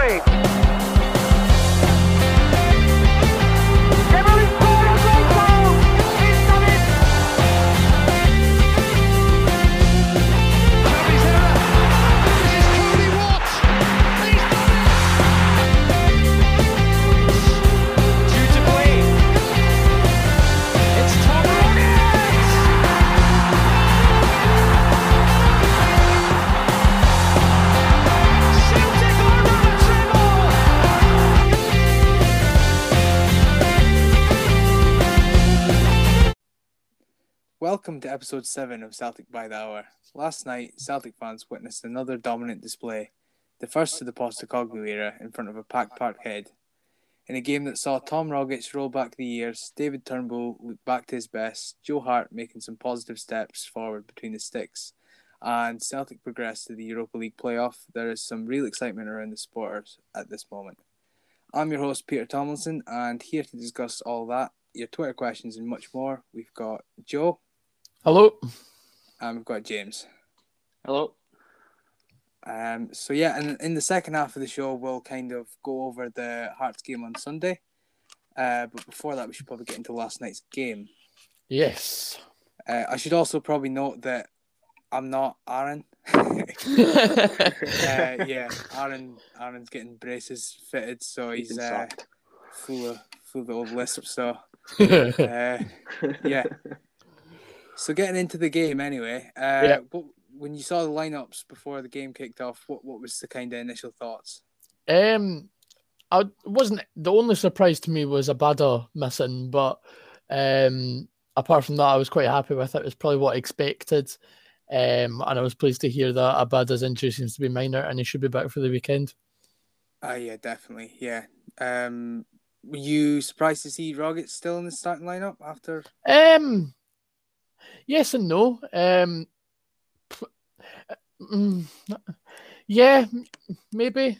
three. Episode 7 of Celtic by the Hour. Last night, Celtic fans witnessed another dominant display, the first of the Postecoglou era, in front of a packed Parkhead. In a game that saw Tom Rogic roll back the years, David Turnbull look back to his best, Joe Hart making some positive steps forward between the sticks, and Celtic progressed to the Europa League playoff, there is some real excitement around the supporters at this moment. I'm your host, Peter Tomlinson, and here to discuss all that, your Twitter questions, and much more, we've got Joe. Hello. and we've got James. Hello. Um, so yeah, and in the second half of the show, we'll kind of go over the Hearts game on Sunday. Uh, but before that, we should probably get into last night's game. Yes. Uh, I should also probably note that I'm not Aaron. uh, yeah, Aaron. Aaron's getting braces fitted, so he's uh, full of full of old lisp. So uh, yeah. So getting into the game anyway. Uh, Yeah. what, when you saw the lineups before the game kicked off, what what was the kind of initial thoughts? um, I wasn't the only surprise to me was Abada missing, but um, apart from that, I was quite happy with it. It was probably what I expected. Um, and I was pleased to hear that Abada's injury seems to be minor and he should be back for the weekend. Ah, yeah, definitely, yeah. Um, were you surprised to see Rogic still in the starting lineup after? Um, yes and no. Um, mm, yeah, maybe.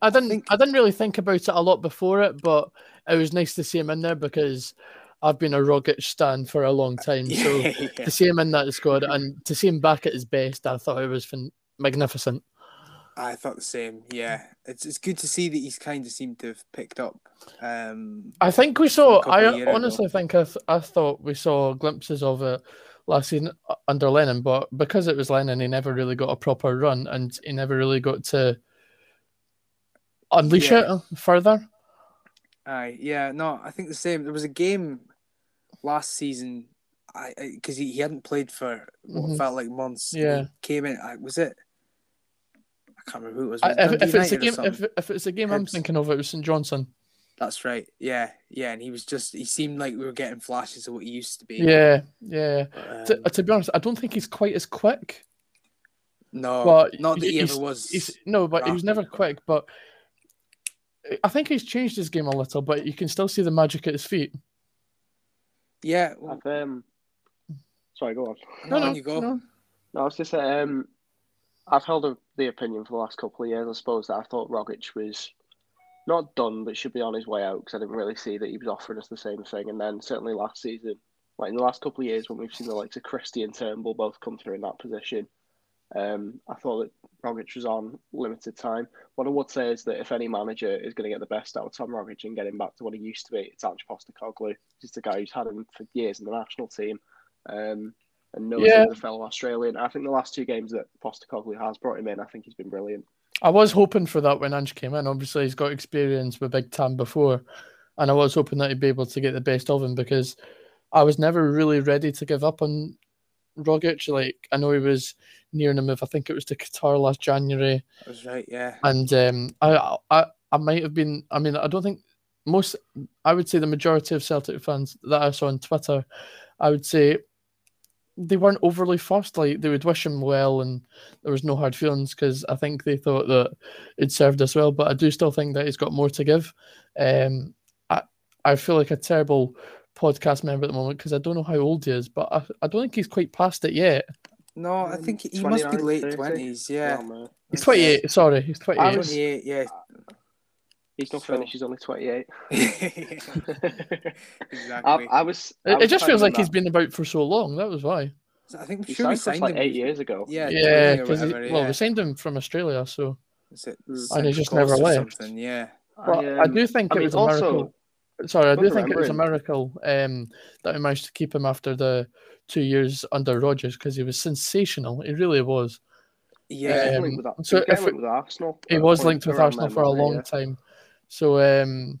I didn't. I, think- didn't really think about it a lot before it, but it was nice to see him in there because I've been a Rogic stan for a long time. So yeah. to see him in that squad and to see him back at his best, I thought it was fin- magnificent. I thought the same. Yeah, it's it's good to see that he's kind of seemed to have picked up. Um, I think we saw. I years ago. honestly think I, th- I thought we saw glimpses of it last season uh, under Lennon, but because it was Lennon, he never really got a proper run, and he never really got to unleash Yeah. it further. aye, yeah, no, I think the same. There was a game last season, I because he, he hadn't played for what Mhm. felt like months. Yeah. he came in. I, was it? I can't remember who it was. Was it if, if it's a game, if, if it's a game I'm thinking of, it was St Johnstone. That's right. Yeah, yeah, and he was just. He seemed like we were getting flashes of what he used to be. Yeah, yeah. but, To, um, to be honest, I don't think he's quite as quick. no, but not that he he's- ever was. He's, no, but he was never rapid, quick. But I think he's changed his game a little, but you can still see the magic at his feet. Yeah, well, I've um, sorry, go on. no, no, you go. no. No, I was just saying, um, I've held a, the opinion for the last couple of years, I suppose, that I thought Rogic was not done, but should be on his way out because I didn't really see that he was offering us the same thing. And then certainly last season, like in the last couple of years, when we've seen the likes of Christie and Turnbull both come through in that position, um, I thought that Rogic was on limited time. What I would say is that if any manager is going to get the best out of Tom Rogic and get him back to what he used to be, it's Ange Postecoglou. He's the guy who's had him for years in the national team. Um, and knows Yeah. him as a fellow Australian. I think the last two games that Foster Postecoglou has brought him in, I think he's been brilliant. I was hoping for that when Ange came in. Obviously, he's got experience with Big Tam before, and I was hoping that he'd be able to get the best of him because I was never really ready to give up on Rogic. Like I know he was nearing him if I think it was to Qatar last January, That was right. Yeah, and um, I, I I might have been. I mean, I don't think most. I would say the majority of Celtic fans that I saw on Twitter, I would say they weren't overly fussed. Like they would wish him well, and there was no hard feelings because I think they thought that it served us well. But I do still think that he's got more to give. Um, I I feel like a terrible podcast member at the moment because I don't know how old he is, but I, I don't think he's quite past it yet. no, I Um, think he must be late twenties. Yeah, He's twenty eight. Sorry, he's twenty I eight. was- twenty-eight. Yeah, he's not So- finished. He's only twenty eight. exactly. I, I was. I It, it was just feels like in he's that- been about for so long. That was why. So I think He sure we signed for us signed like him eight years ago. Yeah, Yeah, or because whatever, well, yeah. we signed him from Australia, so Is it Mm. And he just never left. Something? Yeah. Well, I, um, do think I it mean, was a also- miracle. Sorry, I do think it was a miracle um, that we managed to keep him after the two years under Rodgers because he was sensational. He really was. Yeah. Yeah, Um, linked with that. so he was if linked with Arsenal. He was linked with Arsenal for a long Yeah. time. So, um,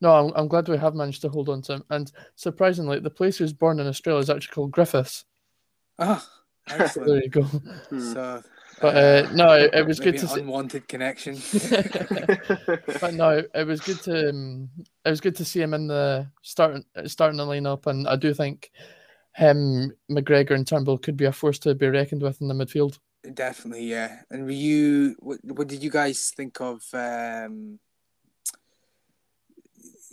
no, I'm, I'm glad we have managed to hold on to him. And surprisingly, the place he was born in Australia is actually called Griffiths. Oh, There you go. Hmm. so, But uh, no, it, it was good to an see. unwanted connection. but no, it was good to um, it was good to see him in the starting starting the lineup, and I do think him, McGregor, and Turnbull could be a force to be reckoned with in the midfield. Definitely, yeah. And were you? What, what did you guys think of? Um,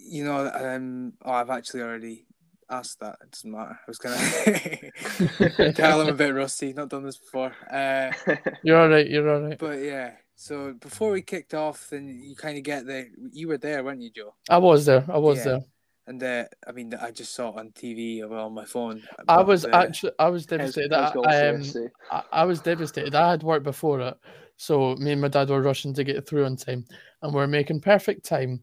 you know, um, oh, I've actually already asked that. It doesn't matter. I was gonna tell I'm a bit rusty. Not done this before. Uh, You're all right. You're all right. but yeah. So before we kicked off, then you kind of get the. You were there, weren't you, Joe? I was there. I was Yeah. there. And uh, I mean, I just saw it on TV or on my phone. I was the- actually I was devastated. how's I, goals I, um, I, I was devastated. I had worked before it, so me and my dad were rushing to get through on time, and we are making perfect time.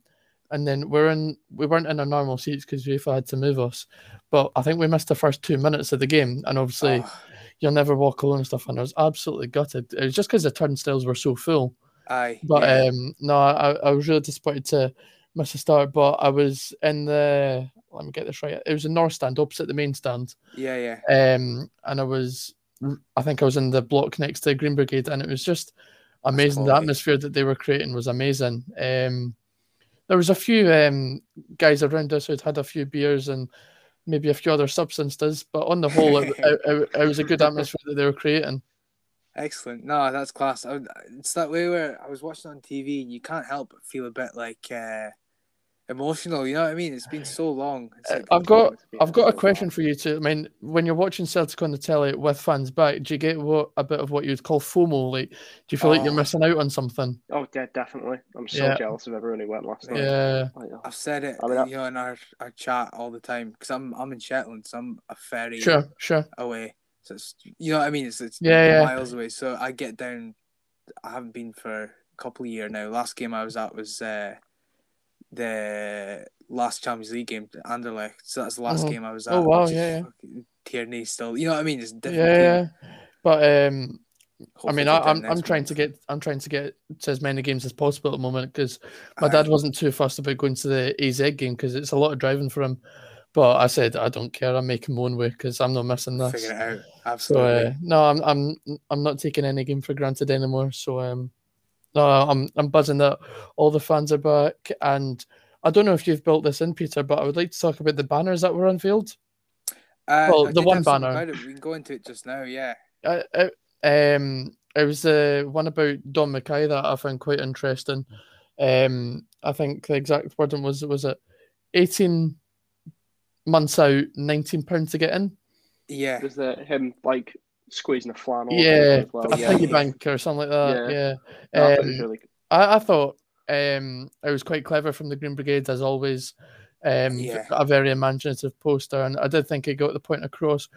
And then we're in, we weren't in our normal seats because UEFA had to move us. But I think we missed the first two minutes of the game, and obviously Oh, you'll never walk alone and stuff. And I was absolutely gutted. It was just because the turnstiles were so full. aye. But yeah. um, no, I, I was really disappointed to miss the start. But I was in the let me get this right. It was the north stand opposite the main stand. yeah, yeah. Um, and I was, I think I was in the block next to Green Brigade, and it was just amazing. The atmosphere that they were creating was amazing. Um, there was a few um guys around us who'd had a few beers and maybe a few other substances, but on the whole, it, it, it, it was a good atmosphere that they were creating. Excellent. No, that's class. I, it's that way where I was watching on TV and you can't help but feel a bit like uh, emotional. You know what I mean? It's been so long. Uh, like, I've got I've got a question fine. for you too. I mean, when you're watching Celtic on the telly with fans back, do you get what a bit of what you'd call FOMO? Like, do you feel like you're Oh. missing out on something? Oh, yeah, definitely. I'm so Yeah. jealous of everyone who went last night. Yeah, oh, I've said it, I mean, I- you know, in our, our chat all the time because I'm I'm in Shetland, so I'm a ferry sure, sure. away. So it's you know what I mean. It's it's Yeah, yeah. miles away. So I get down. I haven't been for a couple of years now. Last game I was at was uh, the last Champions League game, to Anderlecht. So that's the last Mhm. game I was at. Oh, wow, yeah, yeah. Tierney still. You know what I mean? It's a Yeah, different yeah. But um, I mean, I, down I'm I'm trying to get I'm trying to get to as many games as possible at the moment because my dad wasn't too fussed about going to the AZ game because it's a lot of driving for him. But I said I don't care. I'm making my own way because I'm not missing this. figure it out. So Absolutely. uh, no, I'm I'm I'm not taking any game for granted anymore. So um, no, I'm I'm buzzing that all the fans are back, and I don't know if you've built this in, Peter, but I would like to talk about the banners that were unveiled. Uh, well, I the one banner. about it. We can go into it just now. Yeah. Uh, uh, um, it was the one about Dom McKay that I found quite interesting. Um, I think the exact wording was was it eighteen months out, nineteen pounds to get in. Yeah. Was there him like squeezing a flannel? Yeah, well? a yeah. piggy bank or something like that. Yeah, No, I thought it was Um, really. I, I thought um, it was quite clever from the Green Brigade as always. Um, Yeah. a very imaginative poster, and I did think it got the point across.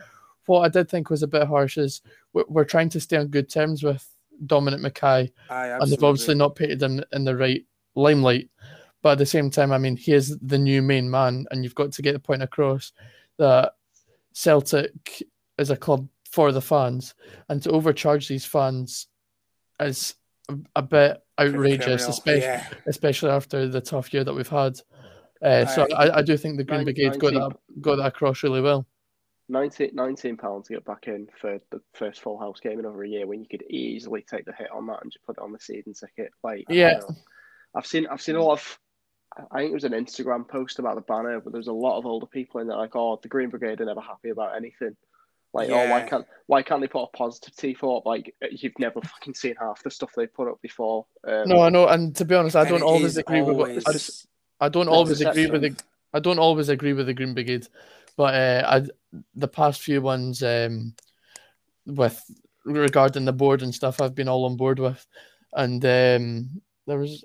What I did think was a bit harsh is we're, we're trying to stay on good terms with Dominic McKay, and they've obviously not painted him in the right limelight. But at the same time, I mean, he is the new main man, and you've got to get the point across that Celtic is a club for the fans, and to overcharge these fans is a, a bit outrageous, especially Yeah. especially after the tough year that we've had. Uh, so Aye. I, I do think the Green Nin- Brigade got that got that across really well. 19, 19 pounds to get back in for the first full house game in over a year when you could easily take the hit on that and just put it on the season ticket. Like Yeah. I've seen I've seen a lot of I think it was an Instagram post about the banner, but there's a lot of older people in there like, oh, the Green Brigade are never happy about anything. Like, oh, why can't why can't they put a positive tifo? Like, you've never fucking seen half the stuff they put up before. Um, No, I know, and to be honest, I don't always is agree with what I, always- I don't always agree with the. I don't always agree with the Green Brigade, but uh, I the past few ones um, with regarding the board and stuff, I've been all on board with, and um, there was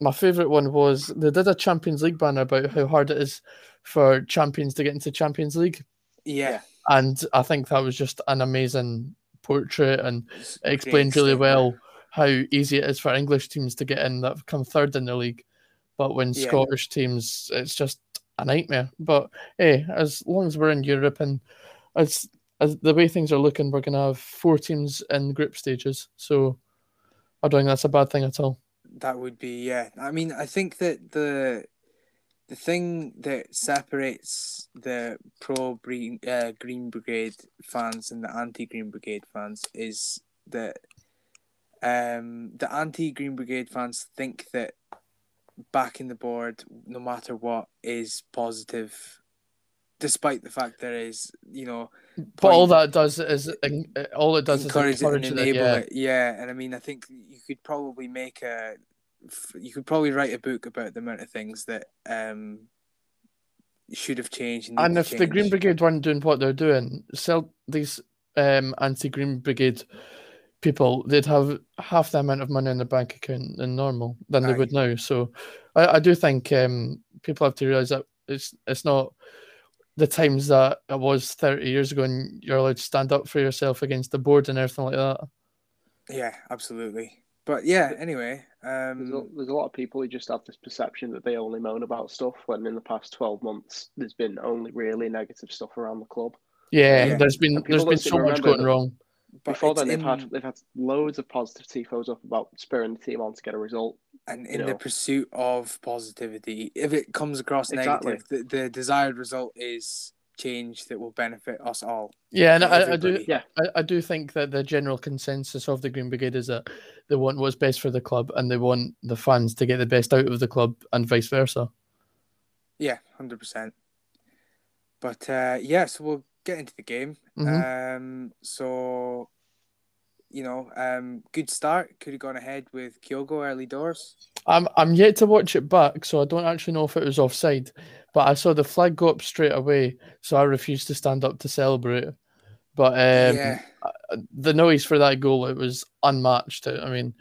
my favorite one was they did a Champions League banner about how hard it is for champions to get into Champions League, Yeah. And I think that was just an amazing portrait and it explained really well how easy it is for English teams to get in that have come third in the league. But when Yeah. Scottish teams, it's just a nightmare. But hey, as long as we're in Europe and as as the way things are looking, we're gonna have four teams in group stages. So I don't think that's a bad thing at all. That would be yeah. I mean, I think that the the thing that separates the pro Green, uh, Green Brigade fans and the anti Green Brigade fans is that um, the anti Green Brigade fans think that backing the board, no matter what, is positive, despite the fact there is, you know, But all that does is all it does encourage is it and encourage it. enable Yeah. it. Yeah, and I mean, I think you could probably make a, you could probably write a book about the amount of things that um should have changed. And to if the Green. Brigade weren't doing what they're doing, sell these um, anti-Green Brigade people, they'd have half the amount of money in their bank account than normal than they would now. So I, I do think um, people have to realize that it's it's not the times that it was 30 years ago and you're allowed to stand up for yourself against the board and everything like that. yeah, absolutely. But yeah, anyway, There's a, um, there's a lot of people who just have this perception that they only moan about stuff when in the past 12 months there's been only really negative stuff around the club. Yeah, Yeah. there's been there's been so much going wrong. Before it's then, they've in, had they've had loads of positive tifos up about spurring the team on to get a result. and you in the pursuit of positivity, if it comes across Exactly. negative, the, the desired result is change that will benefit us all. Yeah, and and I, I do. Yeah. I, I do think that the general consensus of the Green Brigade is that they want what's best for the club and they want the fans to get the best out of the club and vice versa. Yeah, hundred percent. But uh, yeah, so we'll get into the game. Mhm. Um, so you know, um, good start. Could have gone ahead with Kyogo early doors. I'm I'm yet to watch it back, so I don't actually know if it was offside. But I saw the flag go up straight away, so I refused to stand up to celebrate. But um, yeah, the noise for that goal it was unmatched. I mean,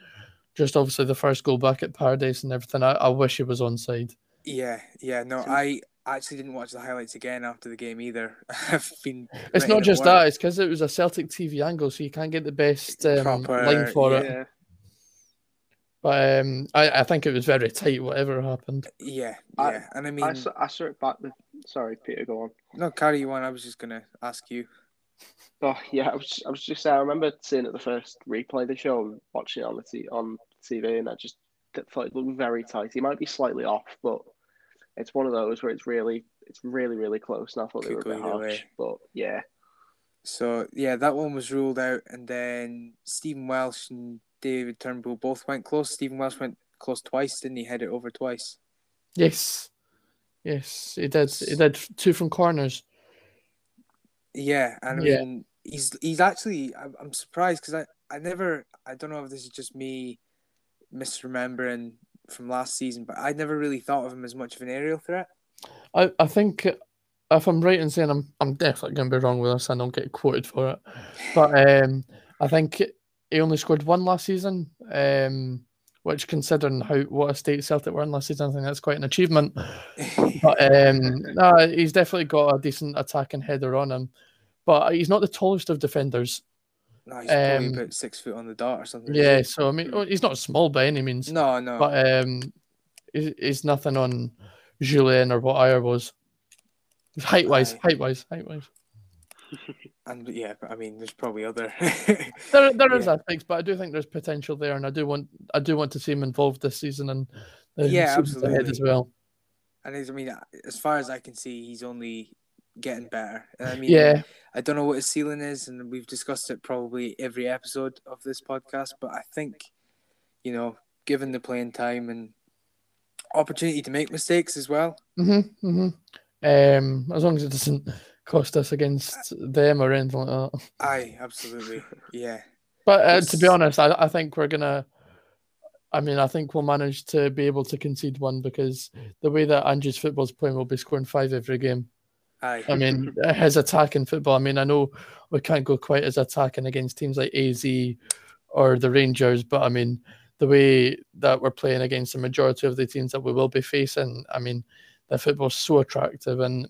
just obviously the first goal back at Paradise and everything. I, I wish it was onside. yeah, yeah. No, I actually didn't watch the highlights again after the game either. I've been. It's not just that; it's because it was a Celtic TV angle, so you can't get the best um, Proper, line for it. Yeah, But um, I, I think it was very tight, whatever happened. Yeah, I- yeah, and I mean, I, saw, I saw it back. The, sorry, Peter, go on. no, carry you on. I was just gonna ask you. Oh yeah, I was I was just saying. I remember seeing it the first replay of the show and watching it on the t- on TV, and I just thought it looked very tight. He might be slightly off, but it's one of those where it's really it's really really close. And I thought they were a bit harsh, way. but yeah, So yeah, that one was ruled out, and then Stephen Welsh and David Turnbull both went close. Stephen Welsh went close twice, didn't he? Head it over twice. Yes, yes, he did. He did two from corners. Yeah, and I mean, he's he's actually. I'm, I'm surprised because I I never. I don't know if this is just me misremembering from last season, but I never really thought of him as much of an aerial threat. I, I think if I'm right in saying I'm I'm definitely going to be wrong with this, and I'll get quoted for it. But um, I think he only scored one last season. Um, which considering how what a state Celtic were in last season, I think that's quite an achievement. But um, no, he's definitely got a decent attacking header on him. But he's not the tallest of defenders. no, he's probably um, about six foot on the dot or something. Yeah, so I mean, well, he's not small by any means. No, no. But um, he's, he's nothing on Jullien or what Ajer was. Height wise, Aye. height wise, height wise. and yeah, I mean, there's probably other. There, there is Yeah. aspects, but I do think there's potential there, and I do want, I do want to see him involved this season and Yeah, ahead as well. and I mean, as far as I can see, he's only getting better. I mean, Yeah, I don't know what his ceiling is, and we've discussed it probably every episode of this podcast. But I think, you know, given the playing time and opportunity to make mistakes as well. hmm hmm Um, as long as it doesn't cost us against them or anything like that. Aye, absolutely, yeah, But uh, to be honest, I, I think we're gonna. I mean, I think we'll manage to be able to concede one because the way that Ange's football's playing, we'll be scoring five every game. aye, I mean, his attacking football. I mean, I know we can't go quite as attacking against teams like AZ or the Rangers, but I mean, the way that we're playing against the majority of the teams that we will be facing, I mean, the football's so attractive, and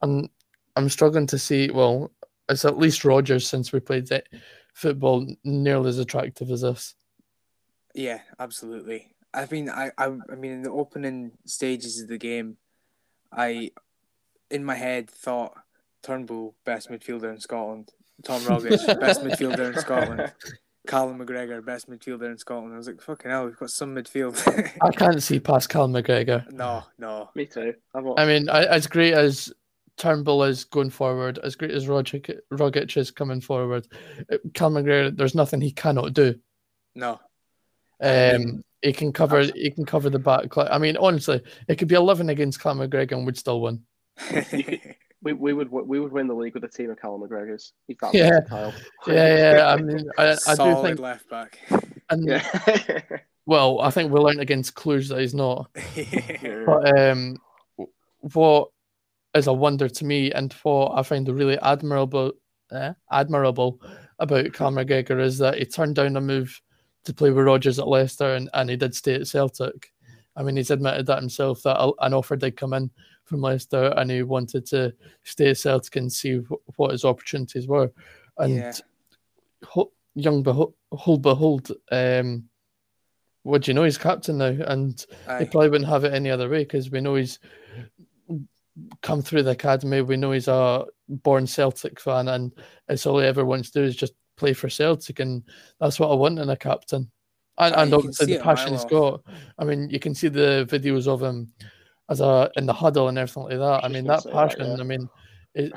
I'm I'm struggling to see. Well, it's at least Rodgers since we played that football nearly as attractive as this. Yeah, absolutely. I mean, I, I, I mean, in the opening stages of the game, I, in my head, thought Turnbull best midfielder in Scotland, Tom Rogic best midfielder in Scotland, Callum McGregor best midfielder in Scotland. I was like, fucking hell, we've got some midfield. I can't see past Cal McGregor. no, no. Me too. I've I mean, I, as great as Turnbull is going forward, as great as Rogic, Rogic is coming forward, uh, Cal McGregor, there's nothing he cannot do. No. Um, he can cover. He can cover the back. I mean, honestly, it could be eleven against Cal McGregor and we'd still win. we, we would we would win the league with a team of Callum McGregor's. He's that Yeah. versatile. Yeah, yeah. I mean, I, I do think, left back. and yeah. well, I think we learned against Cluj that he's not. Yeah. But um, what is a wonder to me, and what I find really admirable, eh, admirable about Cal McGregor is that he turned down a move to play with Rodgers at Leicester, and, and he did stay at Celtic. I mean, he's admitted that himself that an offer did come in from Leicester, and he wanted to stay at Celtic and see what his opportunities were. And yeah. ho- young behold, behold, behold um, what do you know? He's captain now, and he probably wouldn't have it any other way because we know he's come through the academy. We know he's a born Celtic fan, and it's all he ever wants to do is just play for Celtic, and that's what I want in a captain. And, ah, and obviously the it a mile passion he's got. I mean, you can see the videos of him as a in the huddle and everything like that. I mean, that say that, passion. yeah. I mean, it,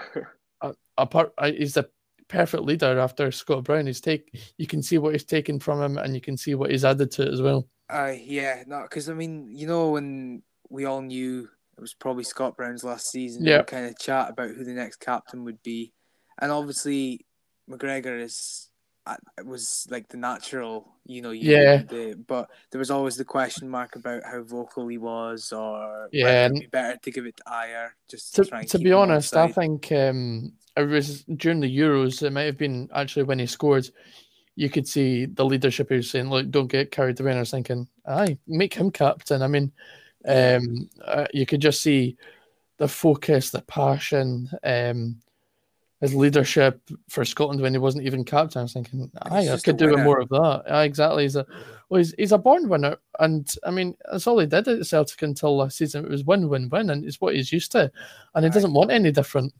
apart, he's a perfect leader after Scott Brown. He's take you can see what he's taken from him, and you can see what he's added to it as well. Aye, yeah, no, because I mean, you know, when we all knew it was probably Scott Brown's last season, Yeah. kind of chat about who the next captain would be, and obviously McGregor is uh, was like the natural, you know, you Yeah. The, but there was always the question mark about how vocal he was, or Yeah, it'd be better to give it to Ajer just to, to, to be honest, I think um, it was during the Euros. It might have been actually when he scored. You could see the leadership. He was saying, "Look, don't get carried away." And I was thinking, "Aye, make him captain." I mean. Um, uh, you could just see the focus, the passion, um, his leadership for Scotland when he wasn't even captain. I was thinking, "Aye, I could do with more of that." Aye, exactly. He's a well, he's, he's a born winner, and I mean, that's all he did at Celtic until last season. It was win, win, win, and it's what he's used to, and he Aye. doesn't want any different.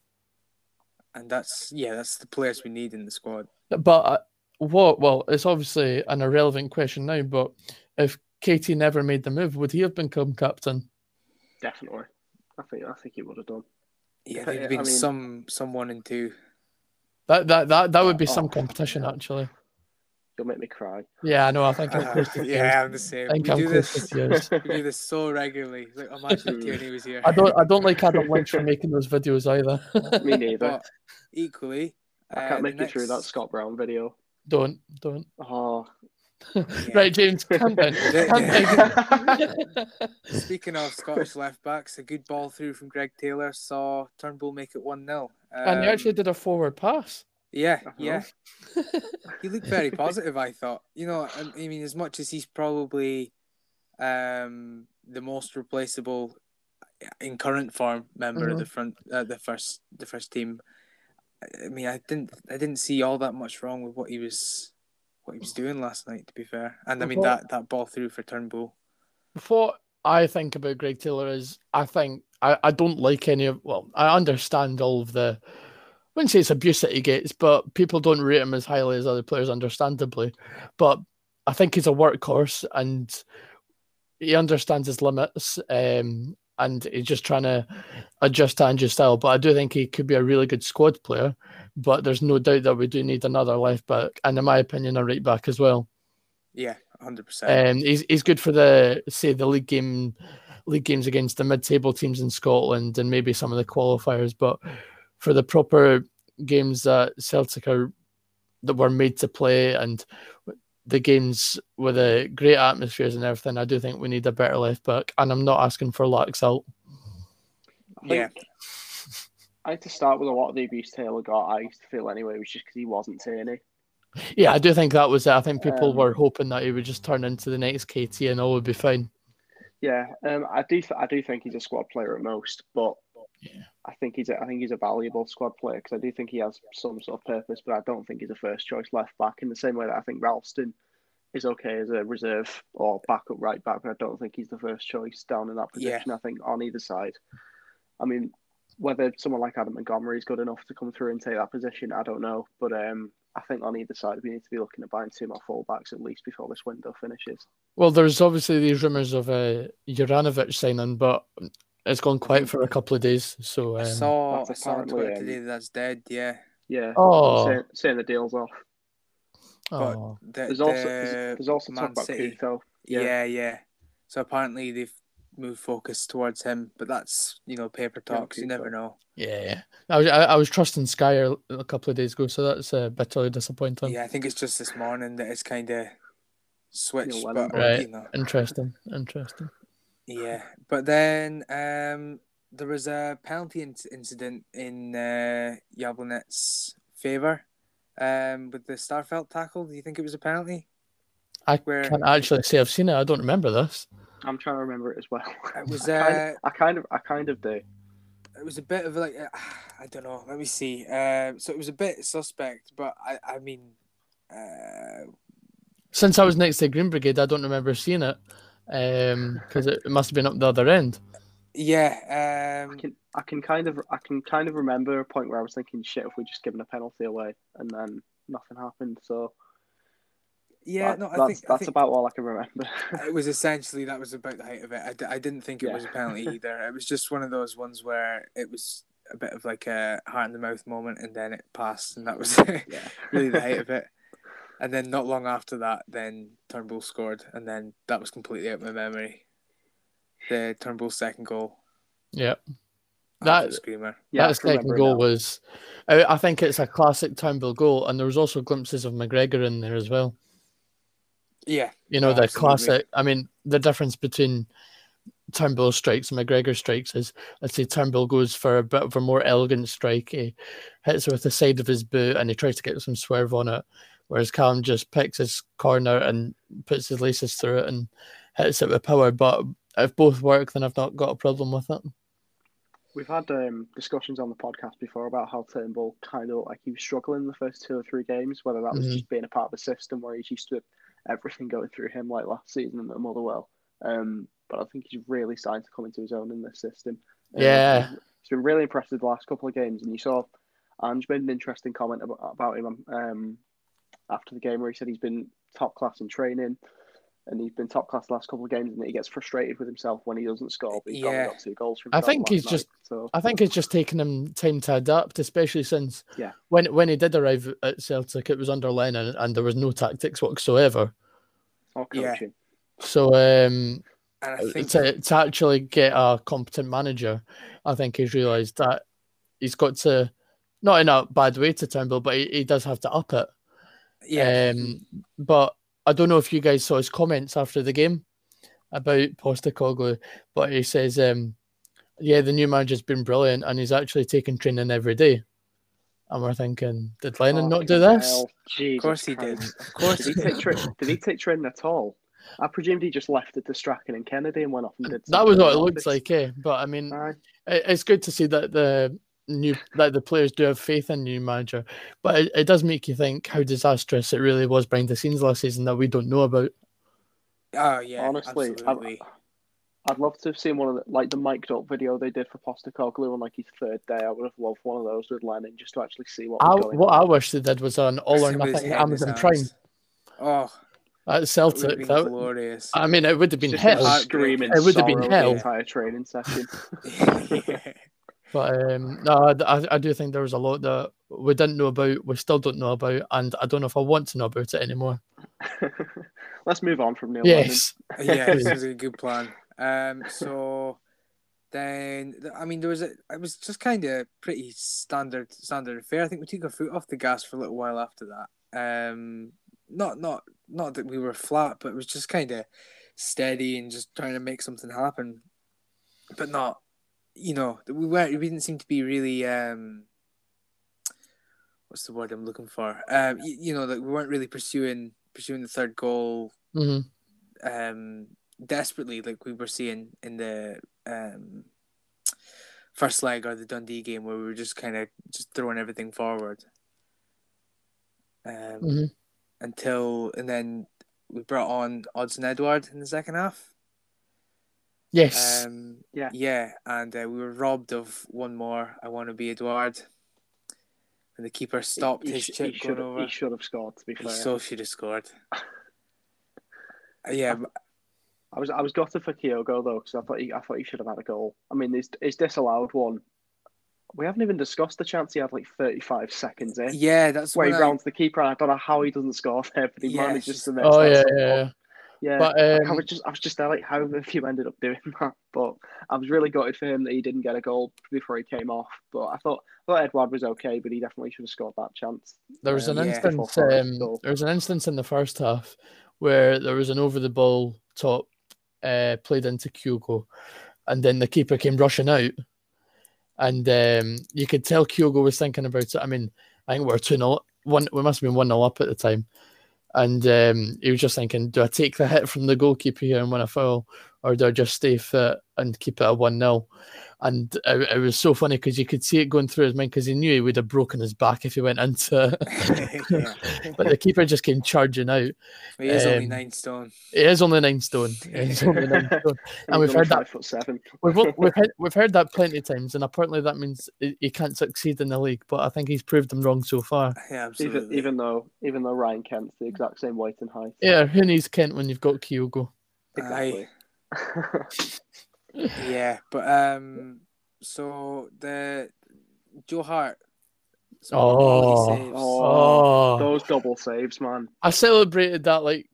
and that's yeah, that's the players we need in the squad. But uh, what? Well, it's obviously an irrelevant question now. But if KT never made the move, would he have become captain? Definitely. I think I think he would have done. Yeah, Yeah, they'd I have been mean- some some one and two. That that that that would be Oh, some competition, yeah. actually. You'll make me cry. Yeah, I know. I think I'm Uh, close to tears. yeah, I'm the same. I think we I'm do close this. to tears. We do this so regularly. Like, imagine if Tierney was here. I don't. I don't like Adam Lynch for making those videos either. Me neither. But equally, I uh, can't the make it through that Scott Brown video. don't don't. Oh, yeah. Right, James, calm down. Calm down. Speaking of Scottish left backs, a good ball through from Greg Taylor saw Turnbull make it 1 0. and he actually did a forward pass. Yeah, Uh-huh. yeah. he looked very positive, I thought. You know, I I mean, as much as he's probably um, the most replaceable in current form member of Mhm. the front, uh, the first, the first team. I mean, I didn't, I didn't see all that much wrong with what he was, what he was doing last night. To be fair, and I mean that that ball through for Turnbull. Before I think about Greg Taylor is I think I, I don't like any of well, I understand all of the I wouldn't say it's abuse that he gets, but people don't rate him as highly as other players, understandably. But I think he's a workhorse and he understands his limits. Um, and he's just trying to adjust to Ange's style. But I do think he could be a really good squad player. But there's no doubt that we do need another left back, and in my opinion, a right back as well. Yeah, hundred percent. Um, he's he's good for the say the league game, league games against the mid-table teams in Scotland and maybe some of the qualifiers. But for the proper games that Celtic are that were made to play and the games with the great atmospheres and everything, I do think we need a better left back. And I'm not asking for lax out. I think Yeah, I had to start with a lot of the abuse Taylor got. I used to feel anyway, was just because he wasn't Tierney. Yeah, I do think that was it. I think people Um, were hoping that he would just turn into the next KT and all would be fine. Yeah, um, I do. I do think he's a squad player at most, but Yeah. I think he's. A, I think he's a valuable squad player because I do think he has some sort of purpose, but I don't think he's a first choice left back in the same way that I think Ralston is okay as a reserve or backup right back, but I don't think he's the first choice down in that Yeah. position. I think on either side. I mean, whether someone like Adam Montgomery is good enough to come through and take that position, I don't know. But um, I think on either side, we need to be looking at buying two more fullbacks at least before this window finishes. Well, there's obviously these rumours of uh, Juranovic signing, but it's gone quiet for a couple of days. So I um, saw, I that's saw on apparently, Twitter um, today that's dead. Yeah, Yeah, Oh. saying, saying the deal's off. but oh, the, There's also the there's, there's also Man talk about City- Couto. Yeah. Yeah. yeah, So apparently they've moved focus towards him, but that's you know paper Yeah, talks. You never know. yeah, I was I, I was trusting Sky a, a couple of days ago, so that's uh, bitterly disappointing. Yeah, I think it's just this morning that it's kind of switched, well, but Right. you know, Interesting, interesting. Yeah. But then um, there was a penalty in- incident in uh, Jablonec's favor um, with the Starfelt tackle. Do you think it was a penalty? I Where- can't actually say I've seen it. I don't remember this. I'm trying to remember it as well. It was, I, kind uh, of, I kind of, I kind of do. it was a bit of like uh, I don't know. Let me see. Um, so it was a bit suspect, but I I mean, uh, Since I was next to Green Brigade, I don't remember seeing it because it must have been up the other end. yeah. I Um, can, I can kind of, I can kind of remember a point where I was thinking, shit, if we just given a penalty away, and then nothing happened. So yeah. that- No, I that's think I that's think about all I can remember. it was essentially that was about the height of it. I, d- I didn't think it Yeah. was a penalty either. It was just one of those ones where it was a bit of like a heart in the mouth moment, and then it passed, and that was yeah, really the height of it. And then not long after that, then Turnbull scored, and then that was completely out of my memory. The Turnbull second goal, Yeah, that That- screamer. yeah. That second goal now. was. I, I think it's a classic Turnbull goal, and there was also glimpses of McGregor in there as well. Yeah, You know, the absolutely. classic. I mean, the difference between Turnbull strikes and McGregor strikes is, let's say, Turnbull goes for a bit of a more elegant strike. He hits it with the side of his boot and he tries to get some swerve on it, whereas Callum just picks his corner and puts his laces through it and hits it with power. But if both work, then I've not got a problem with it. We've had um, discussions on the podcast before about how Turnbull kind of like he was struggling in the first two or three games, whether that was Mhm. just being a part of the system where he's used to everything going through him like last season at Motherwell. Um, but I think he's really starting to come into his own in this system. Um, Yeah. he's been really impressive the last couple of games, and you saw Ange made an interesting comment about, about him um, after the game where he said he's been top class in training. And he's been top class the last couple of games, and he gets frustrated with himself when he doesn't score. But he's Yeah. got two goals from. I think he's just- so. I think it's just taken him time to adapt, especially since Yeah. when when he did arrive at Celtic, it was under Lennon and there was no tactics whatsoever. Or Yeah. So um, and I think to, to actually get a competent manager, I think he's realised that he's got to, not in a bad way to Turnbull, but he, he does have to up it. Yeah, Um, but I don't know if you guys saw his comments after the game about Postecoglou, but he says, um, yeah, the new manager's been brilliant and he's actually taking training every day. And we're thinking, did Lennon not do this? Jesus of course he did. Of course Did he take tra- Did he take training at all? I presumed he just left it to Strachan and Kennedy and went off and did. That was what it in the looks like, eh? But I mean, Aye. it- it's good to see that the new that the players do have faith in new manager. But it, it does make you think how disastrous it really was behind the scenes last season that we don't know about. Oh yeah, Honestly, absolutely. I'd, I'd love to have seen one of the like the mic'd up video they did for Postecoglou on like his third day. I would have loved one of those with Lennon just to actually see what I, going what on. I wish they did was an all or Sit with his nothing head in his Amazon Prime. Oh, at that would Celtic. have been That, glorious. I mean, it would have been Just hell. screaming. It would have been hell. The entire training session. yeah. But um, no, I, I do think there was a lot that we didn't know about, we still don't know about, and I don't know if I want to know about it anymore. Let's move on from Neil. Yes. yeah, this is a good plan. Um, so then I mean there was a it was just kind of pretty standard standard affair. I think we took our foot off the gas for a little while after that. Um, not not not that we were flat, but it was just kind of steady and just trying to make something happen, but not you know we weren't we didn't seem to be really um. What's the word I'm looking for? Um, you, you know, that we weren't really pursuing pursuing the third goal hmm um desperately like we were seeing in the um first leg or the Dundee game where we were just kind of just throwing everything forward um Mhm. until and then we brought on Odsonne Edouard in the second half. Yes. Um, Yeah. yeah, and uh, we were robbed of one more. I want to be Edouard. And the keeper stopped he, his sh- chip he going should over. he should have scored. To be fair, He fair, so should have scored. Uh, yeah, I was I was gutted for Kyogo though because I thought he I thought he should have had a goal. I mean, his his disallowed one. We haven't even discussed the chance he had like 35 seconds in. yeah, that's Where he when I, rounds the keeper, and I don't know how he doesn't score there, but he Yeah, manages to just- miss. oh that yeah, sort yeah. Ball. yeah. But I um, was just I was just there like, how have you ended up doing that? But I was really gutted for him that he didn't get a goal before he came off. But I thought I thought Edouard was okay, but he definitely should have scored that chance. there was an um, yeah. instance. Um, goal. there was an instance in the first half where there was an over the ball top uh, played into Kyogo, and then the keeper came rushing out, and um, you could tell Kyogo was thinking about it. I mean, I think we we're two 0 one. We must have been one 0 up at the time, and um, he was just thinking, do I take the hit from the goalkeeper here and win a foul, or do I just stay fit and keep it a one 0 And it, it was so funny because you could see it going through his mind because he knew he would have broken his back if he went into. yeah, but the keeper just came charging out. he is only Um, nine stone. It is only nine stone. It is only nine stone. And we've heard that foot seven. we've, we've heard we've heard that plenty of times, and apparently that means he he can't succeed in the league. But I think he's proved them wrong so far. Yeah, Even absolutely. even though even though Ryan Kent's the exact same weight and height. Yeah, who needs Kent when you've got Kyogo? Exactly. Yeah, but um, so the Joe Hart. So Oh. he. Oh, Those double saves, man. I celebrated that like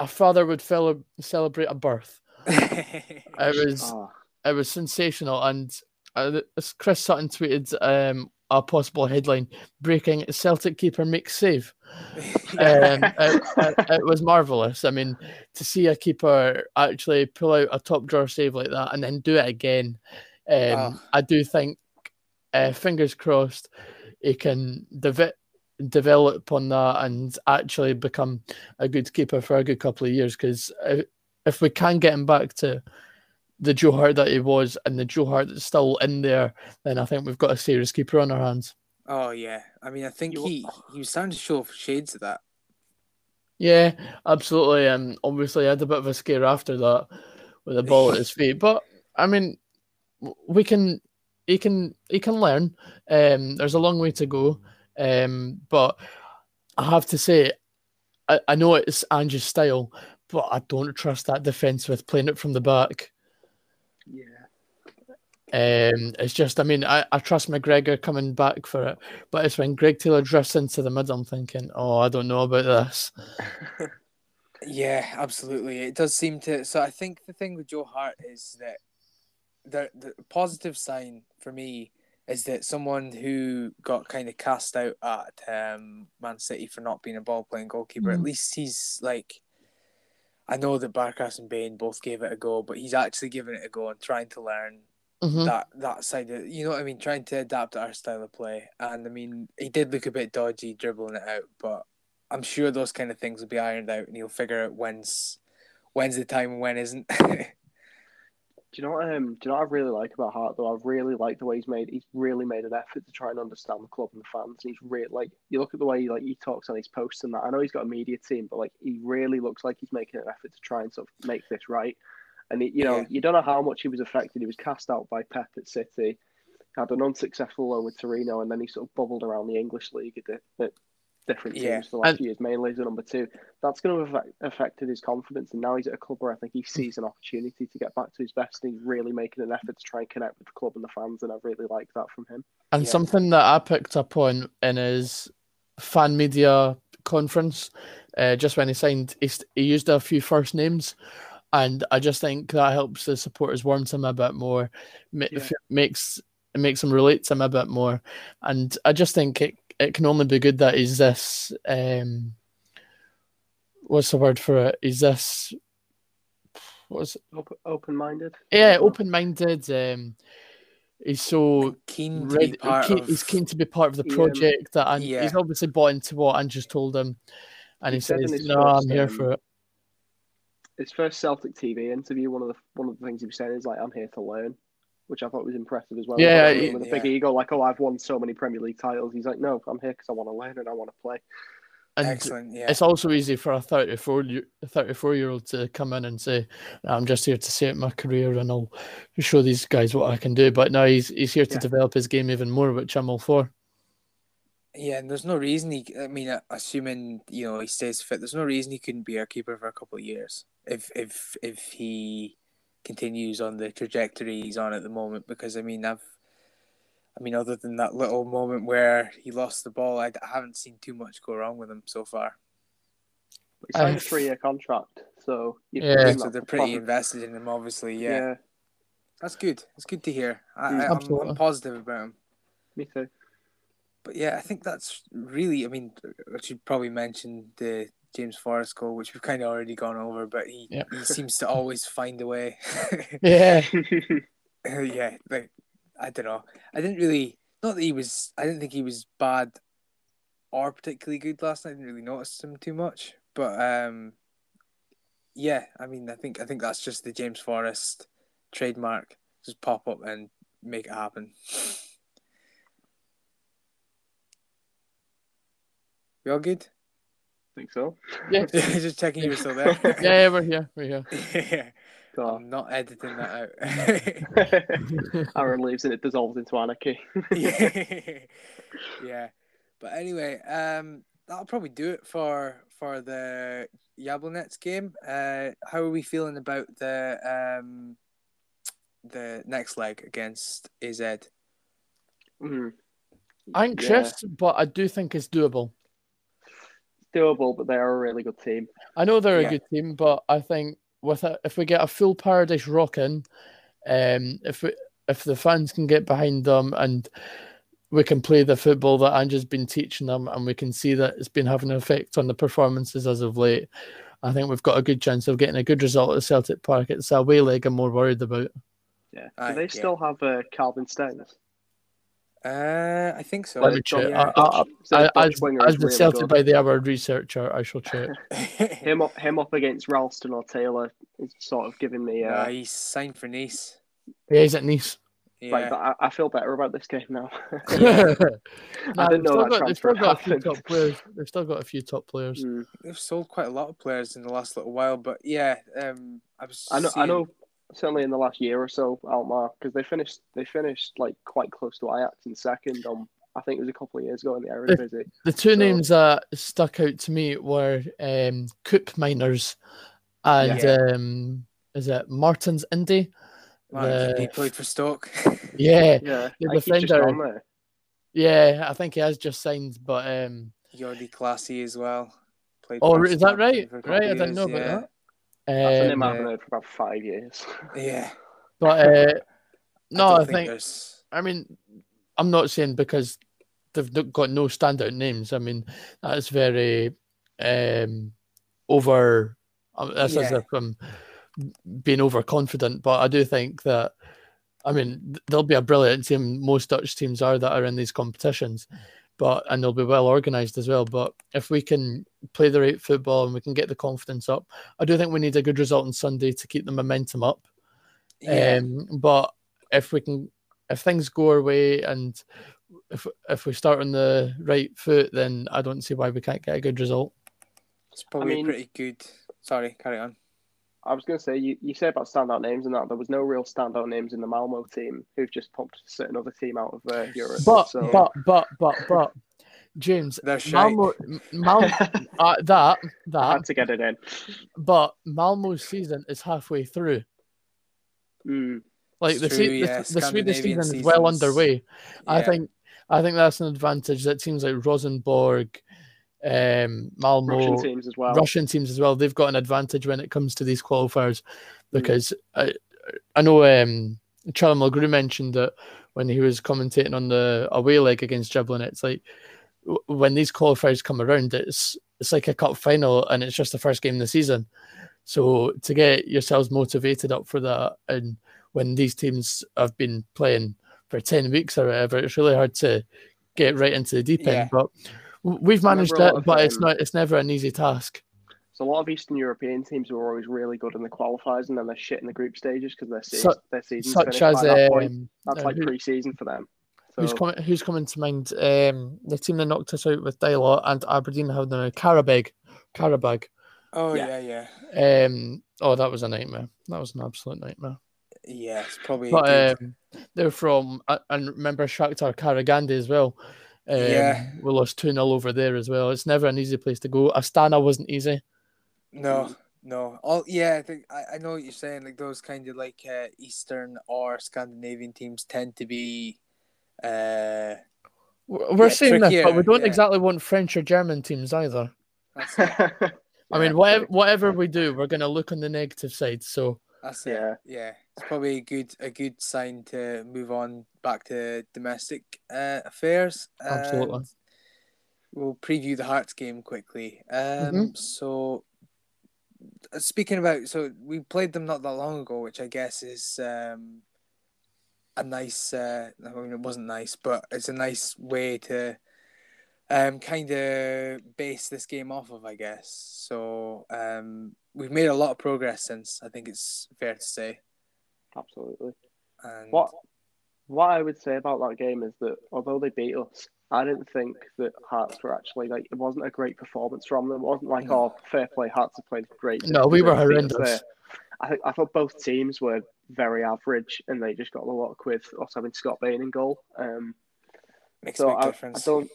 a father would fel- celebrate a birth. It was Ah, it was sensational, and uh, as Chris Sutton tweeted um, a possible headline: "Breaking Celtic keeper makes save." um, it, it, it was marvelous. I mean, to see a keeper actually pull out a top drawer save like that and then do it again, um, Oh. I do think, uh, fingers crossed, he can deve- develop on that and actually become a good keeper for a good couple of years. Because if, if we can get him back to the Joe Hart that he was and the Joe Hart that's still in there, then I think we've got a serious keeper on our hands. oh yeah, I mean, I think You- he he was starting to show shades of that. Yeah, absolutely. And obviously, I had a bit of a scare after that with a ball at his feet. But I mean, we can, he can, he can learn. Um, there's a long way to go. Um, but I have to say, I, I know it's Ange's style, but I don't trust that defense with playing it from the back. Um, it's just, I mean, I, I trust McGregor coming back for it, but it's when Greg Taylor drifts into the middle, I'm thinking, oh, I don't know about this. Yeah, absolutely. It does seem to. So I think the thing with Joe Hart is that the the positive sign for me is that someone who got kind of cast out at um, Man City for not being a ball playing goalkeeper, at Mm. least he's like. I know that Barkas and Bain both gave it a go, but he's actually giving it a go and trying to learn Mhm. that that side of you know what I mean, trying to adapt to our style of play. And I mean, he did look a bit dodgy dribbling it out, but I'm sure those kind of things will be ironed out, and he'll figure out when's when's the time and when isn't. Do you know what? Um, do you know what I really like about Hart though? I really like the way he's made. He's really made an effort to try and understand the club and the fans. And He's really like you look at the way he, like he talks on his posts and that. I know he's got a media team, but like he really looks like he's making an effort to try and sort of make this right. And he, you know, Yeah. you don't know how much he was affected. He was cast out by Pep at City, had an unsuccessful loan with Torino, and then he sort of bubbled around the English league at, at different teams Yeah. for the last And- few years, mainly as a number two. That's going to have affect, affected his confidence, and now he's at a club where I think he sees an opportunity to get back to his best. And he's really making an effort to try and connect with the club and the fans, and I really like that from him. And Yeah. something that I picked up on in his fan media conference, uh, just when he signed, he, he used a few first names. And I just think that helps the supporters warm to him a bit more, ma- Yeah. f- makes it makes him relate to him a bit more. And I just think it, it can only be good that he's this um what's the word for it? He's this what's Open, open-minded. yeah, open minded. Um he's so keen to ready, be part keen, of. he's keen to be part of the He, um, project that and yeah. he's obviously bought into what Ange's told him and he, He says no I'm here um, for it His first Celtic TV interview, one of the one of the things he was saying is like, "I'm here to learn," which I thought was impressive as well. Yeah, He he- with a big yeah. ego, like, "Oh, I've won so many Premier League titles." He's like, "No, I'm here because I want to learn and I want to play." and Excellent. Yeah. it's also easy for a 34 year, 34 year old to come in and say, "I'm just here to set my career and I'll show these guys what I can do." But now he's he's here to Yeah. develop his game even more, which I'm all for. Yeah, and there's no reason he. I mean, uh, assuming you know he stays fit, there's no reason he couldn't be our keeper for a couple of years if if if he continues on the trajectory he's on at the moment. Because I mean, I've, I mean, other than that little moment where he lost the ball, I, I haven't seen too much go wrong with him so far. He signed a three-year contract, so you Yeah. So they're pretty positive- invested in him, obviously. Yeah, yeah, that's good. It's good to hear. I, Mm. I, I'm, I'm positive about him. me too. But yeah, I think that's really. I mean, I should probably mention the James Forrest goal, which we've kind of already gone over. But he Yeah. he seems to always find a way. Yeah, yeah, like I don't know. I didn't really. Not that he was. I didn't think he was bad or particularly good last night. I didn't really notice him too much. But um, yeah. I mean, I think I think that's just the James Forrest trademark. Just pop up and make it happen. You all good? think so. yeah, just checking you were still there. yeah, yeah. We're here. We're here. yeah. So, I'm not editing that out. Aaron leaves and it dissolves into anarchy. yeah. yeah. But anyway, um, that'll probably do it for for the Jablonec game. Uh, how are we feeling about the um, the next leg against AZ? Mm. Anxious, but I do think it's doable. Doable, but they are a really good team. I know they're Yeah. a good team, but I think with a, if we get a full Paradise rocking, um, if we, if the fans can get behind them and we can play the football that Ange's been teaching them, and we can see that it's been having an effect on the performances as of late, I think we've got a good chance of getting a good result at Celtic Park. It's a away leg I'm more worried about. Yeah. Aye, Do they yeah. still have uh, Calvin Stengs? Uh, I think so. Let me check. yeah. I- I- So I- the Dutch as, winger as is the really Celtic good. by the hour researcher, I shall check. Him up, him up against Ralston or Taylor is sort of giving me. Uh, uh, he's signed for Nice. Yeah, he's at Nice. Yeah. Like, but I, I feel better about this game now. Nah, I they've didn't know still that got, they've still transfer got a few top players. They've still got a few top players. Mm. They've sold quite a lot of players in the last little while, but yeah, um, I was. I know. I know. Certainly in the last year or so, Alkmaar, because they finished. They finished like quite close to Ajax in second. On I think it was a couple of years ago in the Eredivisie. The two So- names that stuck out to me were um, Koopmeiners and Yeah. um, is it Martins Indi? Man, he played for Stoke. Yeah, Yeah, The I think he's just defender- yeah, I think he has just signed, but um, Jordy Clasie as well. Played Oh, is that right? for a couple Right, I didn't know years, about That's a um, name I yeah. haven't heard for about five years. Yeah. but uh, no, don't I think there's. I mean, I'm not saying because they've got no standout names. I mean, that's very um, over. um, That's as if I'm being overconfident, but I do think that. I mean, th- there'll be a brilliant team. Most Dutch teams are that are in these competitions, but and they'll be well organised as well. But if we can play the right football and we can get the confidence up, I do think we need a good result on Sunday to keep the momentum up. Yeah. Um, but if we can, if things go our way and if if we start on the right foot, then I don't see why we can't get a good result. it's probably mean- pretty good. Sorry, carry on. I was going to say, you, you say about standout names and that there was no real standout names in the Malmo team who've just pumped a certain other team out of uh, Europe. But so, but but but but James, They're shite. Malmo, Mal, uh, that I that, had to get it in. but Malmo's season is halfway through. Mm. Like It's the, true, Se- yeah, the, the Swedish Scandinavian season is well seasons. underway. I think I think that's an advantage that teams like Rosenborg, um, Malmo, Russian teams as well. Russian teams as well. They've got an advantage when it comes to these qualifiers because I I know um, Charlie Mulgrew mentioned that when he was commentating on the away leg against Jablon, it's like when these qualifiers come around, it's it's like a cup final and it's just the first game of the season. So to get yourselves motivated up for that, and when these teams have been playing for ten weeks or whatever, it's really hard to get right into the deep Yeah. end. But w- we've managed a it, of, but it's um, not. It's never an easy task. So a lot of Eastern European teams were always really good in the qualifiers, and then they're shit in the group stages because their season, Su- their season's Such as by that point. um, That's uh, like who- pre-season for them. Who's coming? Who's coming to mind? Um, the team that knocked us out with Dylot and Aberdeen have now Qarabag, Qarabag. Oh Yeah. yeah, yeah, Um, oh, that was a nightmare. That was an absolute nightmare. yeah. It's probably But um, they're from uh, and remember Shakhtar Karaganda as well. Um, Yeah. we lost two 0 over there as well. It's never an easy place to go. Astana wasn't easy. no, no. All yeah. I think I, I know what you're saying. Like those kind of like uh, Eastern or Scandinavian teams tend to be. Uh, We're Yeah, saying this, but we don't yeah. exactly want French or German teams either. I mean, whatever whatever we do, we're going to look on the negative side. So That's it. Yeah. Yeah, it's probably a good a good sign to move on back to domestic uh, affairs. Absolutely. and We'll preview the Hearts game quickly. Um, Mhm. So, uh, speaking about, so we played them not that long ago, which I guess is um, a nice. Uh, I mean, it wasn't nice, but it's a nice way to um, kind of base this game off of, I guess. So um, we've made a lot of progress since. I think it's fair to say. Absolutely. And What what I would say about that game is that although they beat us, I didn't think that Hearts were actually like it wasn't a great performance from them. It wasn't like No. oh fair play, Hearts have played great. No, we were They beat us horrendous. I think I thought both teams were very average, and they just got the luck with us having Scott Bain in goal. Um, makes so a big I, I difference. don't.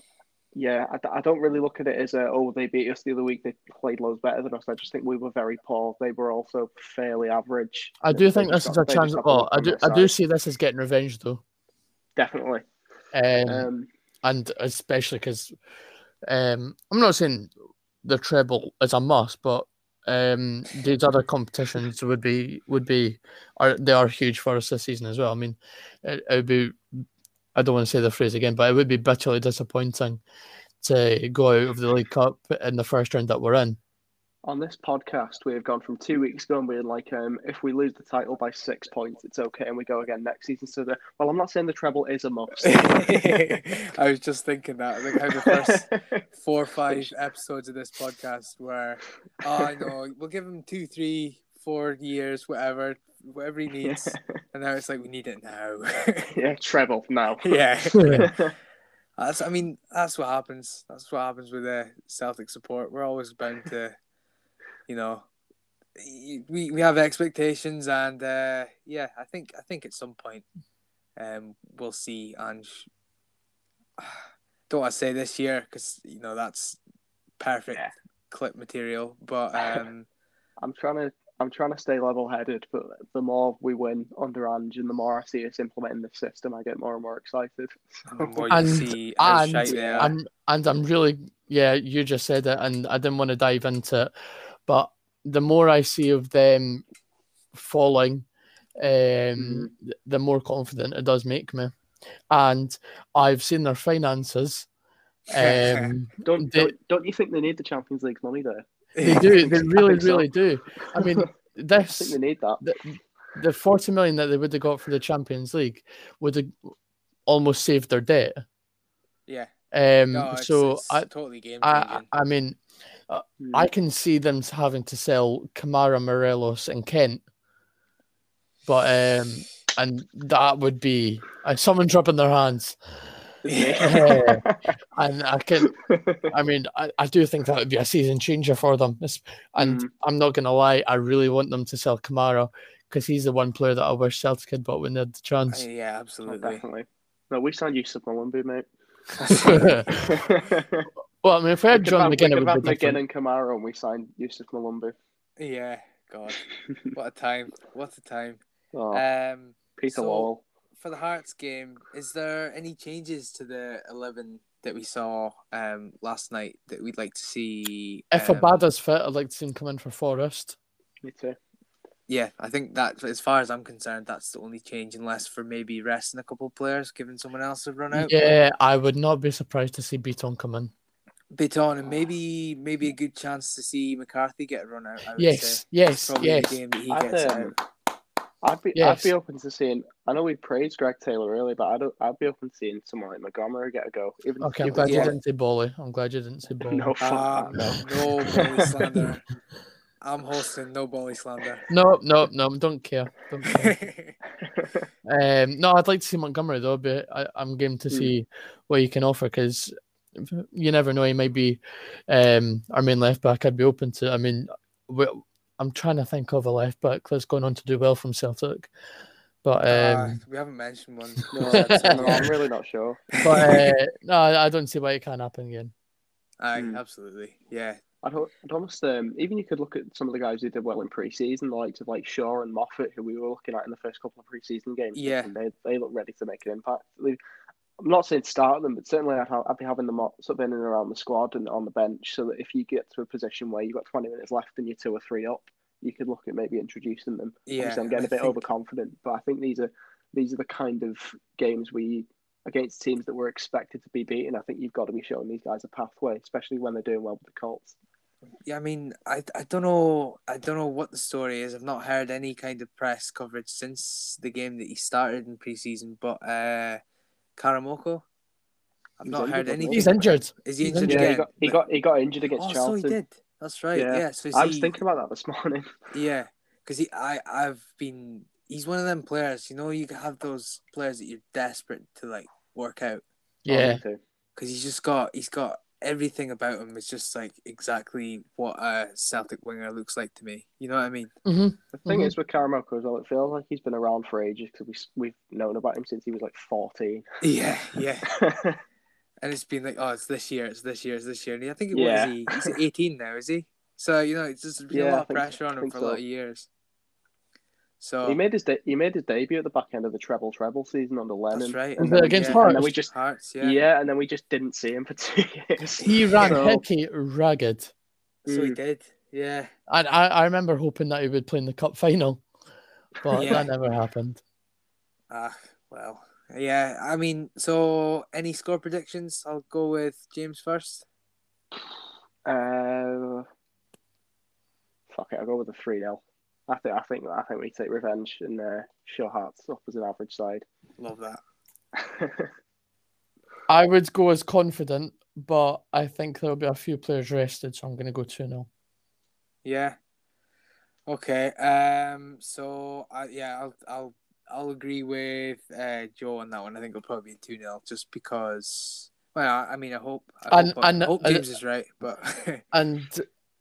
Yeah, I, I don't really look at it as a oh they beat us the other week. They played loads better than us. I just think we were very poor. They were also fairly average. I do think this is a chance. got Well, I do I do see this as getting revenge though, definitely. um, Um, and especially because um, I'm not saying the treble is a must, but um, these other competitions would be would be are they are huge for us this season as well. I mean, it, it would be I don't want to say the phrase again, but it would be bitterly disappointing to go out of the League Cup in the first round that we're in. on this podcast, we have gone from two weeks ago and being like, um, if we lose the title by six points, it's okay, and we go again next season. So the well, I'm not saying the treble is a must. I was just thinking that, like how the first four or five episodes of this podcast were, oh, I know, we'll give him two, three, four years, whatever, whatever he needs, and now it's like we need it now. yeah, treble now. yeah, that's. I mean, that's what happens. That's what happens with the Celtic support. We're always bound to, you know, we we have expectations, and uh, yeah, I think I think at some point, um, we'll see. And don't want to say this year because you know that's perfect Yeah. clip material, but um, I'm trying to. I'm trying to stay level-headed, but the more we win under Ange and the more I see us implementing the system, I get more and more excited. the And- and shite they are. and and I'm really yeah, you just said it, and I didn't want to dive into it, but the more I see of them falling, um, Mhm. the more confident it does make me, and I've seen their finances. Um, Don't, They- don't don't you think they need the Champions League money there? They do, they really, really do. I mean, I think this they need that. the, the 40 million that they would have got for the Champions League would have almost saved their debt. yeah, Um, no, it's, so it's I, totally game I. I mean, Mm. I can see them having to sell Kamara, Morelos, and Kent, but um, and that would be uh, someone dropping their hands, Yeah. and I can, I mean, I, I do think that would be a season changer for them. It's- And Mm. I'm not gonna lie, I really want them to sell Kamara because he's the one player that I wish Celtic had bought when they had the chance. yeah, Oh, absolutely. definitely. No, we signed Youssouf Mulumbu, mate. well, I mean, if we had We could John have- we McGinn, it would have be McGinn and Kamara, and we signed Youssouf Mulumbu. yeah, God, what a time! What a time! Oh, Um, Peter so- Lowell. For the Hearts game, is there any changes to the eleven that we saw um last night that we'd like to see? If um, Abada's fit, I'd like to see him come in for Forrest. Me too. Yeah, I think that as far as I'm concerned, that's the only change, unless for maybe resting a couple of players, giving someone else a run out. Yeah, I would not be surprised to see Bitton come in. bit on, and maybe maybe a good chance to see McCarthy get a run out. I would Yes, say. yes, Probably yes. the game that he I'd, gets um, out. I'd be Yes. I'd be open to seeing. I know we praised Greg Taylor early, but I'd I'd be open to seeing someone like Montgomery get a go. Even Okay, I'm glad you didn't say Bolly. I'm glad you didn't say Bolly. No, fuck that, no. no bully slander. I'm hosting no bully slander. No, no, no, I don't care. Don't care. Um, no, I'd like to see Montgomery though, but I, I'm game to Hmm. see what he can offer because you never know. He might be um, our main left back. I'd be open to. I mean, we, I'm trying to think of a left back that's going on to do well from Celtic, but Uh, um, we haven't mentioned one. No, no, I'm really not sure. but uh, no, I I don't see why it can't happen again. Aye, Hmm. absolutely. Yeah. I'd, I'd almost um, even you could look at some of the guys who did well in pre-season, the likes of like Shaw and Moffat, who we were looking at in the first couple of pre-season games. Yeah. and they they look ready to make an impact. They- I'm not saying start them, but certainly I'd, ha- I'd be having them o- sort of in and around the squad and on the bench, so that if you get to a position where you've got 20 minutes left and you're two or three up, you could look at maybe introducing them. Yeah. Obviously, I'm getting I a bit think- overconfident, but I think these are these are the kind of games we against teams that we're expected to be beaten. I think you've got to be showing these guys a pathway, especially when they're doing well with the Colts. Yeah, I mean, I, I don't know, I don't know what the story is. I've not heard any kind of press coverage since the game that he started in preseason. But uh, Karamoko, I've He's not heard anything. He's injured. Is he injured injured. Yeah, he got he got he got injured against oh, Charlton. so he did. That's right. Yeah. Yeah. So I was he- thinking about that this morning. Yeah, because he, I, I've been. He's one of them players. You know, you have those players that you're desperate to like work out Yeah, oh, because he's just got, he's got everything about him. is just like exactly what a Celtic winger looks like to me. You know what I mean? hmm The thing Mhm. is with Karamoko as well, it feels like he's been around for ages because we we've known about him since he was like fourteen. Yeah, yeah. And it's been like, oh, it's this year, it's this year, it's this year. And I think it Yeah. was he. He's 18 now, is he? So you know, it's just been Yeah, a I lot of think so. pressure on him think for a lot of years. So he made his de- he made his debut at the back end of the treble treble season under Lennon. that's right. And then against yeah. Hearts? And then we just Hearts, yeah. yeah. and then we just didn't see him for two years. he ran So- Hickey ragged. So he Mm. did. Yeah. And I, I remember hoping that he would play in the cup final, but Yeah. that never happened. Ah, well, yeah. I mean, so any score predictions? I'll go with James first. Uh, fuck it, I'll go with a three 0 I think I think I think we take revenge and uh, show Hearts up as an average side. Love that. I would go as confident, but I think there'll be a few players rested, so I'm going to go 2 0. Yeah. Okay. Um. So, I yeah, I'll I'll I'll agree with uh Joe on that one. I think it'll probably be two 0 just because. Well, I I mean, I hope. I And- hope, I and- hope and- James is right, but And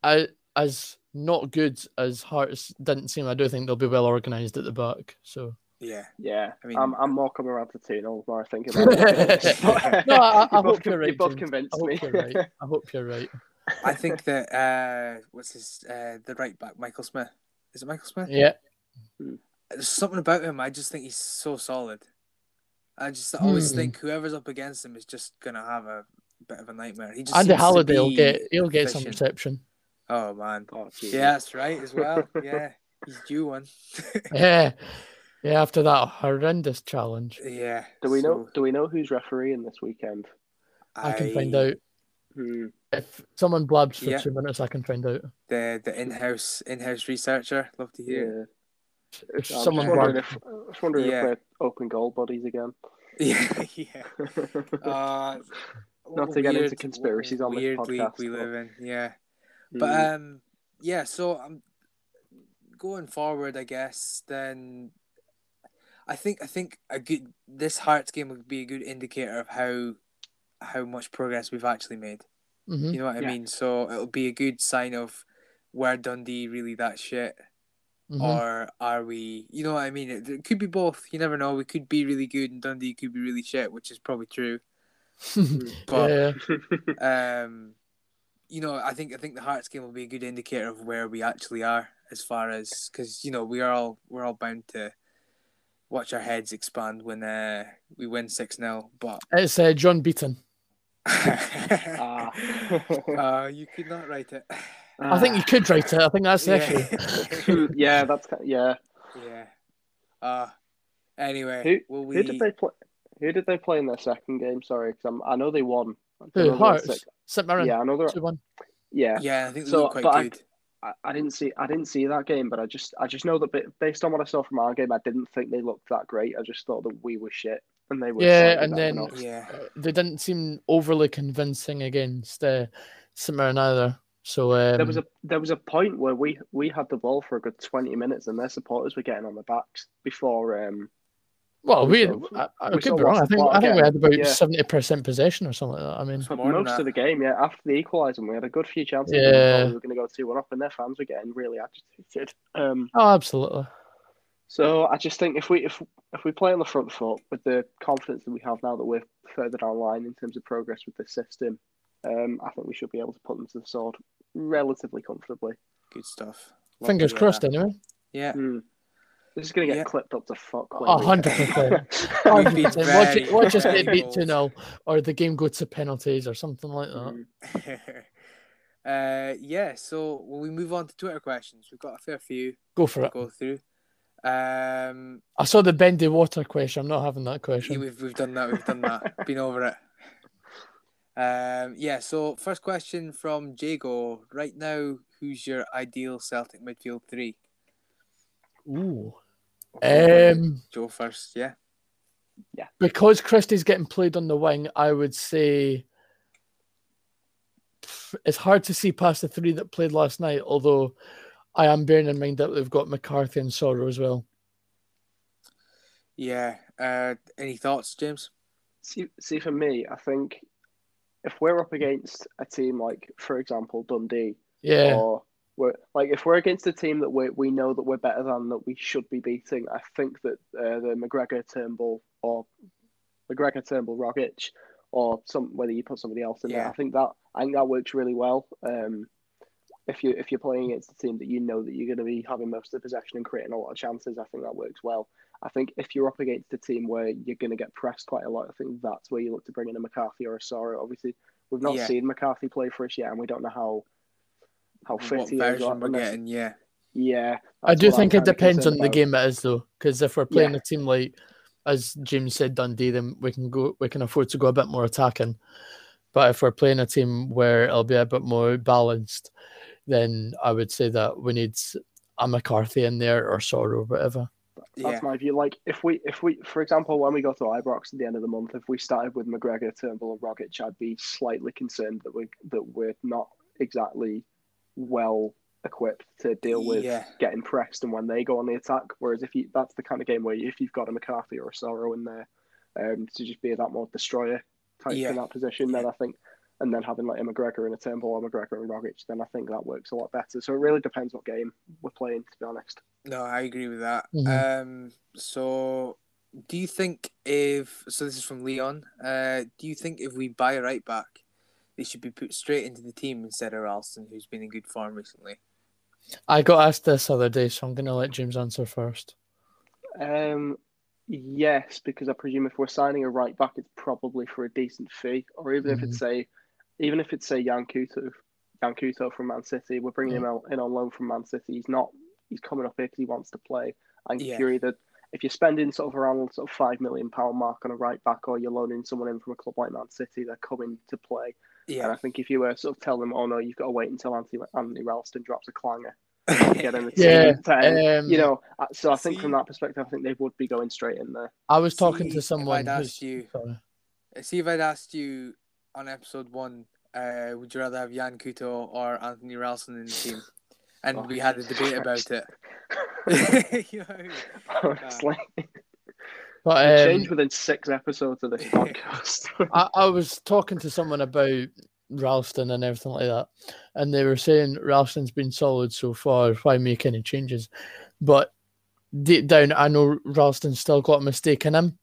I, as not good as Hearts didn't seem, I do think they'll be well organised at the back. So yeah. yeah, I mean- I'm I'm more coming around to two 0 the more I think about it. No, I, I You hope you're right. You both convinced I hope me. you're right. I hope you're right. I think that uh, what's his uh, the right back, Michael Smith. Is it Michael Smith? Yeah, There's something about him. I just think he's so solid. I just always Hmm. think whoever's up against him is just gonna have a bit of a nightmare. He just Andy seems to Halliday will get he'll get some reception. Oh man, Oh, geez. yeah, that's right as well. Yeah, he's due one. Yeah, yeah. After that horrendous challenge, yeah. Do we know? Do we know who's refereeing this weekend? I can find out. Hmm. If someone blabs for Yeah. two minutes, I can find out. the the in-house in-house researcher. Love to hear. Yeah. If I'm someone just wondering blabs, if, I was wondering Yeah. if we're open goal buddies again. Yeah, yeah. Uh, Not a to get into conspiracies what a on this weird podcast, league we live in. Yeah. But um, yeah. So I'm going forward. I guess then. I think I think a good this Hearts game would be a good indicator of how how much progress we've actually made. hmm You know what I Yeah. mean? So it'll be a good sign of where Dundee really that shit, hmm or are we? You know what I mean? It, it could be both. You never know. We could be really good, and Dundee could be really shit, which is probably true. But yeah, um, you know, I think I think the Hearts game will be a good indicator of where we actually are as far as because you know we are all we're all bound to watch our heads expand when uh, we win six 0 But it's uh, John Beaton. Ah. uh, you could not write it. I think you could write it. I think that's the issue. yeah, that's ki- yeah. yeah. Uh, anyway, Who- will we? Who did they play? Who did they play in their second game? Sorry, because I know they won. I Who know Hearts? six- St Mirren. Yeah, I. Two one. Yeah, Yeah, I think they So, quite but I- good. I, I didn't see. I didn't see that game, but I just, I just know that ba- based on what I saw from our game, I didn't think they looked that great. I just thought that we were shit, and they were. Yeah, and then- than. Yeah, They didn't seem overly convincing against uh, St Mirren either. So um, There was a there was a point where we we had the ball for a good twenty minutes, and their supporters were getting on the backs before. Um, well, we, we I, I we could be wrong. I think I think we had again. about Yeah. seventy percent possession or something like that. I mean, for most of the game, yeah. After the equalising, we had a good few chances. Yeah. Yeah. We were going to go two one up, and their fans were getting really agitated. Um, oh, absolutely. so I just think if we if if we play on the front foot with the confidence that we have now that we're further down the line in terms of progress with the system, um, I think we should be able to put them to the sword relatively comfortably. Good stuff. Love Fingers crossed, that. anyway. Yeah. Hmm. This is going to get Yeah. clipped up to fuck. A hundred percent. Watch We've been it, watch it, very, watch us get beat bold. 2 0, or the game go to penalties or something like that. Mm. uh, yeah, so will we move on to Twitter questions? We've got a fair few Go for to it. go through. Um, I saw the bendy water question. I'm not having that yeah, question. we've we've done that. We've done that. Been over it. Um, yeah. So first question from Jago. Right now, who's your ideal Celtic midfield three? Ooh. Okay, Um, Joe first. Yeah. Yeah. Because Christie's getting played on the wing, I would say it's hard to see past the three that played last night. Although I am bearing in mind that they've got McCarthy and Soro as well. Yeah. Uh, any thoughts, James? See, see, for me, I think if we're up against a team like, for example, Dundee, Yeah, or we're like if we're against a team that we we know that we're better than that we should be beating, I think that uh, the McGregor Turnbull or McGregor Turnbull Rogic or some whether you put somebody else in there, I think that I think that works really well. Um, if you if you're playing against a team that you know that you're going to be having most of the possession and creating a lot of chances, I think that works well. I think if you're up against a team where you're going to get pressed quite a lot, I think that's where you look to bring in a McCarthy or a Soro. Obviously, we've not Yeah. seen McCarthy play for us yet, and we don't know how how fit What he is. version or- we're getting? Yeah. yeah, I do what I'm think it depends on concerned the game it is though, because if we're playing Yeah. a team like, as James said, Dundee, then we can go, we can afford to go a bit more attacking. But if we're playing a team where it'll be a bit more balanced, then I would say that we need a McCarthy in there or Soro, whatever. Yeah. That's my view. Like if we, if we, for example, when we go to Ibrox at the end of the month, if we started with McGregor, Turnbull, and Rogic, I'd be slightly concerned that we that we're not exactly well equipped to deal with Yeah. getting pressed and when they go on the attack. Whereas if you, that's the kind of game where if you've got a McCarthy or a Soro in there, um, to just be that more destroyer type Yeah. in that position, then I think. And then having like a McGregor and a Turnbull or McGregor and Rogic, then I think that works a lot better. So it really depends what game we're playing, to be honest. No, I agree with that. Mhm. Um, so do you think if so? This is from Leon. Uh, do you think if we buy a right back, they should be put straight into the team instead of Ralston, who's been in good form recently? I got asked this other day, so I'm going to let James answer first. Um, yes, because I presume if we're signing a right back, it's probably for a decent fee, or even if it's say, even if it's say Yan Couto, Yan Couto from Man City, we're bringing him out in on loan from Man City. He's not, he's coming up here because he wants to play. And Yeah. if you're either if you're spending sort of around sort of five million pound mark on a right back, or you're loaning someone in from a club like Man City, they're coming to play. And I think if you were sort of tell them, oh no, you've got to wait until Anthony, Anthony Ralston drops a clanger, to get in the team. Yeah, then, um, you know, uh, so I think see- from that perspective, I think they would be going straight in there. I was talking See, to someone. I'd asked you- sorry. See if I'd asked you on episode one, uh, would you rather have Yan Couto or Anthony Ralston in the team? And Oh, we had a debate about it. You know what I mean? Honestly, But It um, changed within six episodes of this podcast. I, I was talking to someone about Ralston and everything like that, and they were saying Ralston's been solid so far. Why make any changes? But deep down, I know Ralston's still got a mistake in him,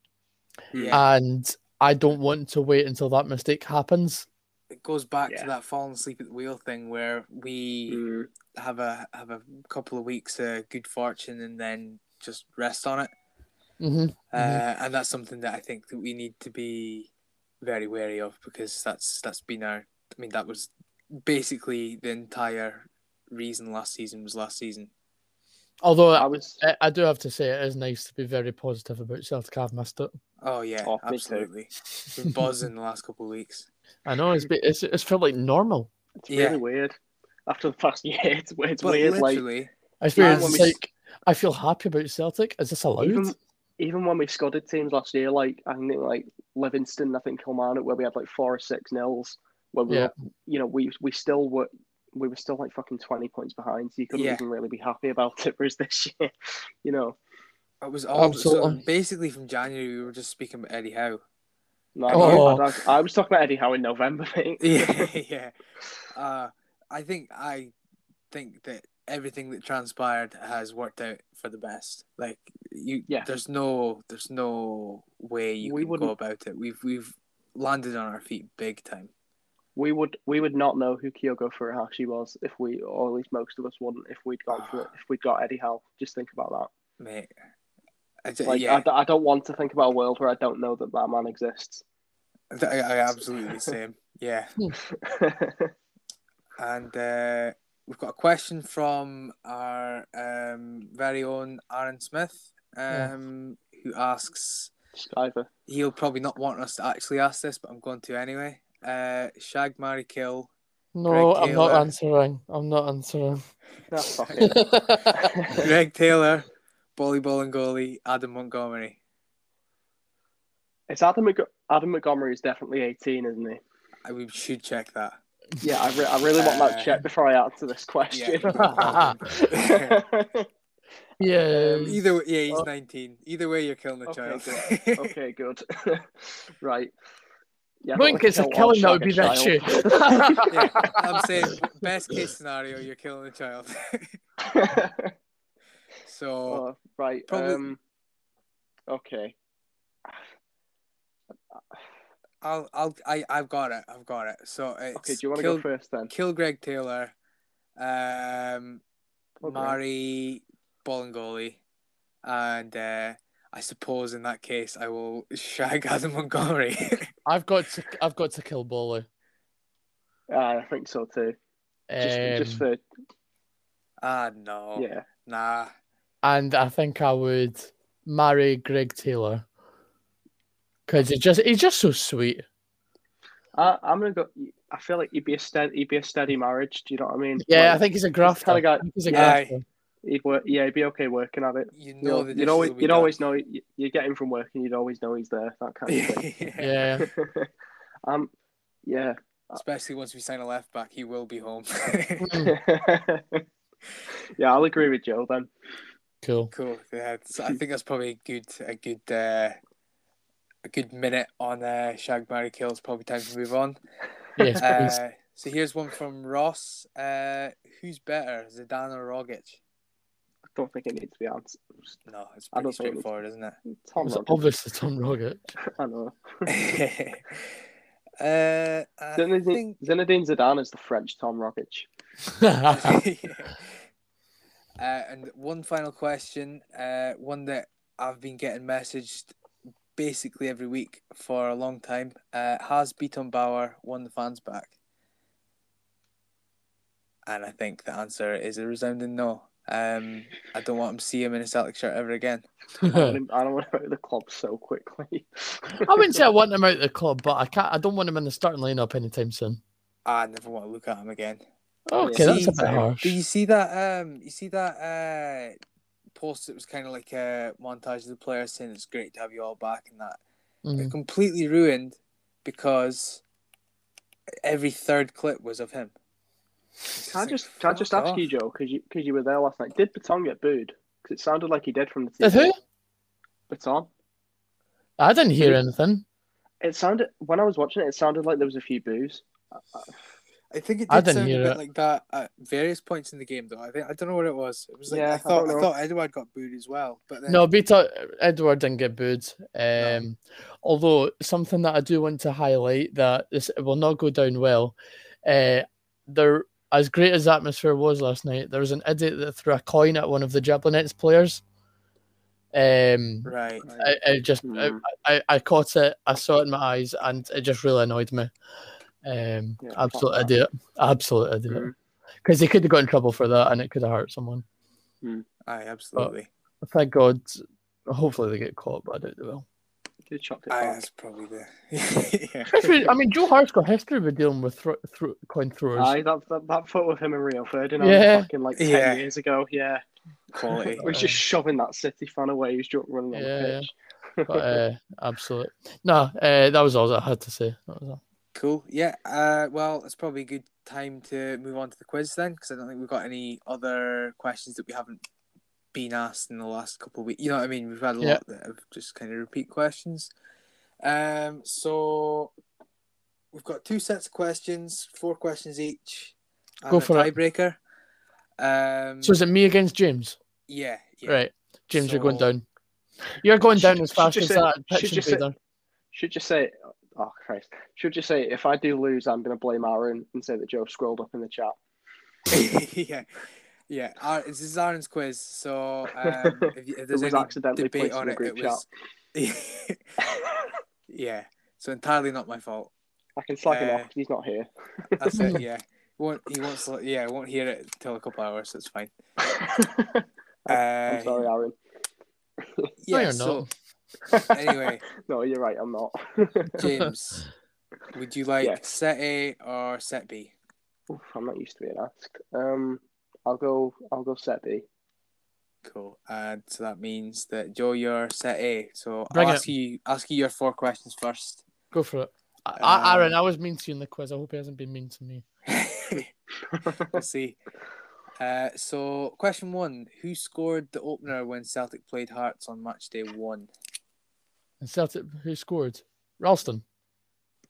Yeah, and I don't want to wait until that mistake happens. it goes back Yeah. to that falling asleep at the wheel thing where we Mm, have a have a couple of weeks of good fortune and then just rest on it. Hmm Uh, and that's something that I think that we need to be very wary of because that's that's been our. I mean, that was basically the entire reason last season was last season. Although I I, was. I do have to say, it is nice to be very positive about Celtic. I've missed it. Oh yeah, Oh, me too. absolutely. Been buzzing the last couple of weeks. I know it's be- it's it's felt like normal. It's Yeah. really weird. After the past year, it's, it's weird. Like literally, I feel Yeah, it's we- like I feel happy about Celtic. Is this allowed? even even when we scored teams last year, like I think like Livingston, I think Kilmarnock, where we had like four or six nils, where we Yeah. were, you know, we we still were we were still like fucking twenty points behind, so you couldn't Yeah. even really be happy about it. Whereas this year, you know, It was all so Absolutely. basically from January. We were just speaking about Eddie Howe. no, Oh. I, I was talking about Eddie Howe in November, mate. Yeah, yeah. Uh, I think I think that everything that transpired has worked out for the best. Like you, Yeah. There's no, there's no way you We can go about it. We've we've landed on our feet big time. we would we would not know who Kyogo Furuhashi was if we, or at least most of us wouldn't, if we'd gone for it. If we'd got Eddie Howe, just think about that, Mate, I. Like, yeah, I, d- I don't want to think about a world where I don't know that that man exists. I, I absolutely same. Yeah, and uh, we've got a question from our um, very own Aaron Smith, um, who asks. Skyver. he'll probably not want us to actually ask this, but I'm going to anyway. Uh, Shag, marry, kill. No, Greg I'm not answering. I'm not answering. Fuck it. Greg Taylor, Bolly Bolingoli, Adam Montgomery. It's Adam, Mc- Adam Montgomery is definitely 18, isn't he? I, we should check that. Yeah, I, re- I really want that Uh, check before I answer this question. Yeah. yeah. Either way, yeah, he's Oh. 19. Either way, you're killing a Okay, child. okay, good. right. Yeah, I don't think wanna it's a kill killing that or would be shag the a issue. yeah, I'm saying best case scenario, you're killing a child. child. so oh, right. Probably- Um, okay. I'll, I'll, I, I've got it. I've got it. So it's Okay, do you want to kill, go first then? kill Greg Taylor, um, Okay. marry Bolingoli, and uh, I suppose in that case I will shag Adam Montgomery. I've got to. I've got to kill Bolly. Uh, I think so too. Just, just Um, for ah no, yeah. nah. and I think I would marry Greg Taylor because he's just he's just so sweet. I, I'm gonna go. I feel like he'd be a steady, he'd be a steady marriage. Do you know what I mean? Yeah, Like, I think he's a grafter. kinda guy- I think he's a Yeah. grafter. he'd work. Yeah, he'd be okay working at it. You You know know, the you'd always, dishes you'd always know. You, you get him from work, and you'd always know he's there. That kind of thing. Yeah. um, yeah. Especially once we sign a left back, he will be home. yeah, I'll agree with Joe then. Cool. cool. Yeah, I think that's probably a good, a good, uh, a good minute on uh, Shag Barry Kill. It's probably time to move on. Yes, please. Uh, so here's one from Ross. Uh, who's better, Zidane or Rogic? I don't think it needs to be answered. No, it's I pretty don't it straightforward, isn't it? Tom It's Rogic. obviously Tom Rogic. I know. uh, I Zinedine, think Zinedine Zidane is the French Tom Rogic. uh, and one final question, uh, one that I've been getting messaged basically every week for a long time. Uh, has Beaton Bauer won the fans back? And I think the answer is a resounding no. Um, I don't want him to see him in a Celtic shirt ever again. I don't, want- I don't want to out of the club so quickly. I wouldn't say I want him out of the club, but I can't. I don't want him in the starting lineup anytime soon. I never want to look at him again. Okay, Yeah. that's a bit harsh. Did you see that? Um, you see that uh, post? It was kind of like a montage of the players saying it's great to have you all back, and that Mm. it completely ruined because every third clip was of him. It's Can I like, just can I just fuck ask off. you, Joe, because you because you were there last night? Did Baton get booed? Because it sounded like he did from the Did TV. who? Baton. I didn't hear anything. It sounded when I was watching it, it sounded like there was a few boos. I think it I did didn't sound a bit it. like that at various points in the game, though. I think I don't know what it was. It was like Yeah, I I thought don't I, thought Edouard got booed as well, but then No, Beta Edouard didn't get booed. Um, Although something that I do want to highlight that this will not go down well. Uh, there, as great as atmosphere was last night, there was an idiot that threw a coin at one of the Jablonec players. Um, right. I, I just Hmm. I, I, I caught it, I saw it in my eyes, and it just really annoyed me. Um, Yeah, absolute fuck that. idiot, absolute idiot. Because he could have got in trouble for that, and it could have hurt someone. Aye, absolutely. Thank God. Hopefully they get caught, but I doubt they will. Did chucked it Aye, back. that's probably the. yeah. History, I mean, Joe Hart's got history with dealing with thro- thro- coin throwers. Aye, that, that that photo of him and Rio Ferdinand Yeah. fucking like ten Yeah. years ago. Yeah, Quality. he was just shoving that City fan away. He's was just running on Yeah, the yeah. pitch. but uh, absolute. No, uh, that was all I had to say. That was all. Cool. Yeah. Uh, well, it's probably a good time to move on to the quiz then, because I don't think we've got any other questions that we haven't been asked in the last couple of weeks. You know what I mean? We've had a Yeah. lot that have just kind of repeat questions. Um, so we've got two sets of questions, four questions each, and Go a for it. tiebreaker. Um, So is it me against James? yeah, yeah. Right. James, you're going down. You're going down Should- as fast as say- that should pitch you say- Should you say, oh Christ, should you say if I do lose, I'm going to blame Aaron and say that Joe scrolled up in the chat. yeah, yeah. Ar- This is Aaron's quiz, so um, if, you- if there's was any accidentally debate on the it, group it was. yeah, so entirely not my fault. I can slag him off off 'cause he's not here. That's it. Yeah, he won't he won't sl- yeah won't hear it till a couple hours. So it's fine. Uh, I'm sorry, Aaron. Yeah. No, you're so not. Anyway, No, you're right. I'm not. James, would you like Yeah. set A or set B? Oof, I'm not used to being asked. Um, I'll go. I'll go set B. Cool. And so that means that Joe, you're set A. So Bring I'll it. ask you ask you your four questions first. Go for it. I, Um, Aaron, I was mean to you in the quiz. I hope he hasn't been mean to me. we'll see. Uh, so, question one: Who scored the opener when Celtic played Hearts on match day one? And Celtic, who scored? Ralston.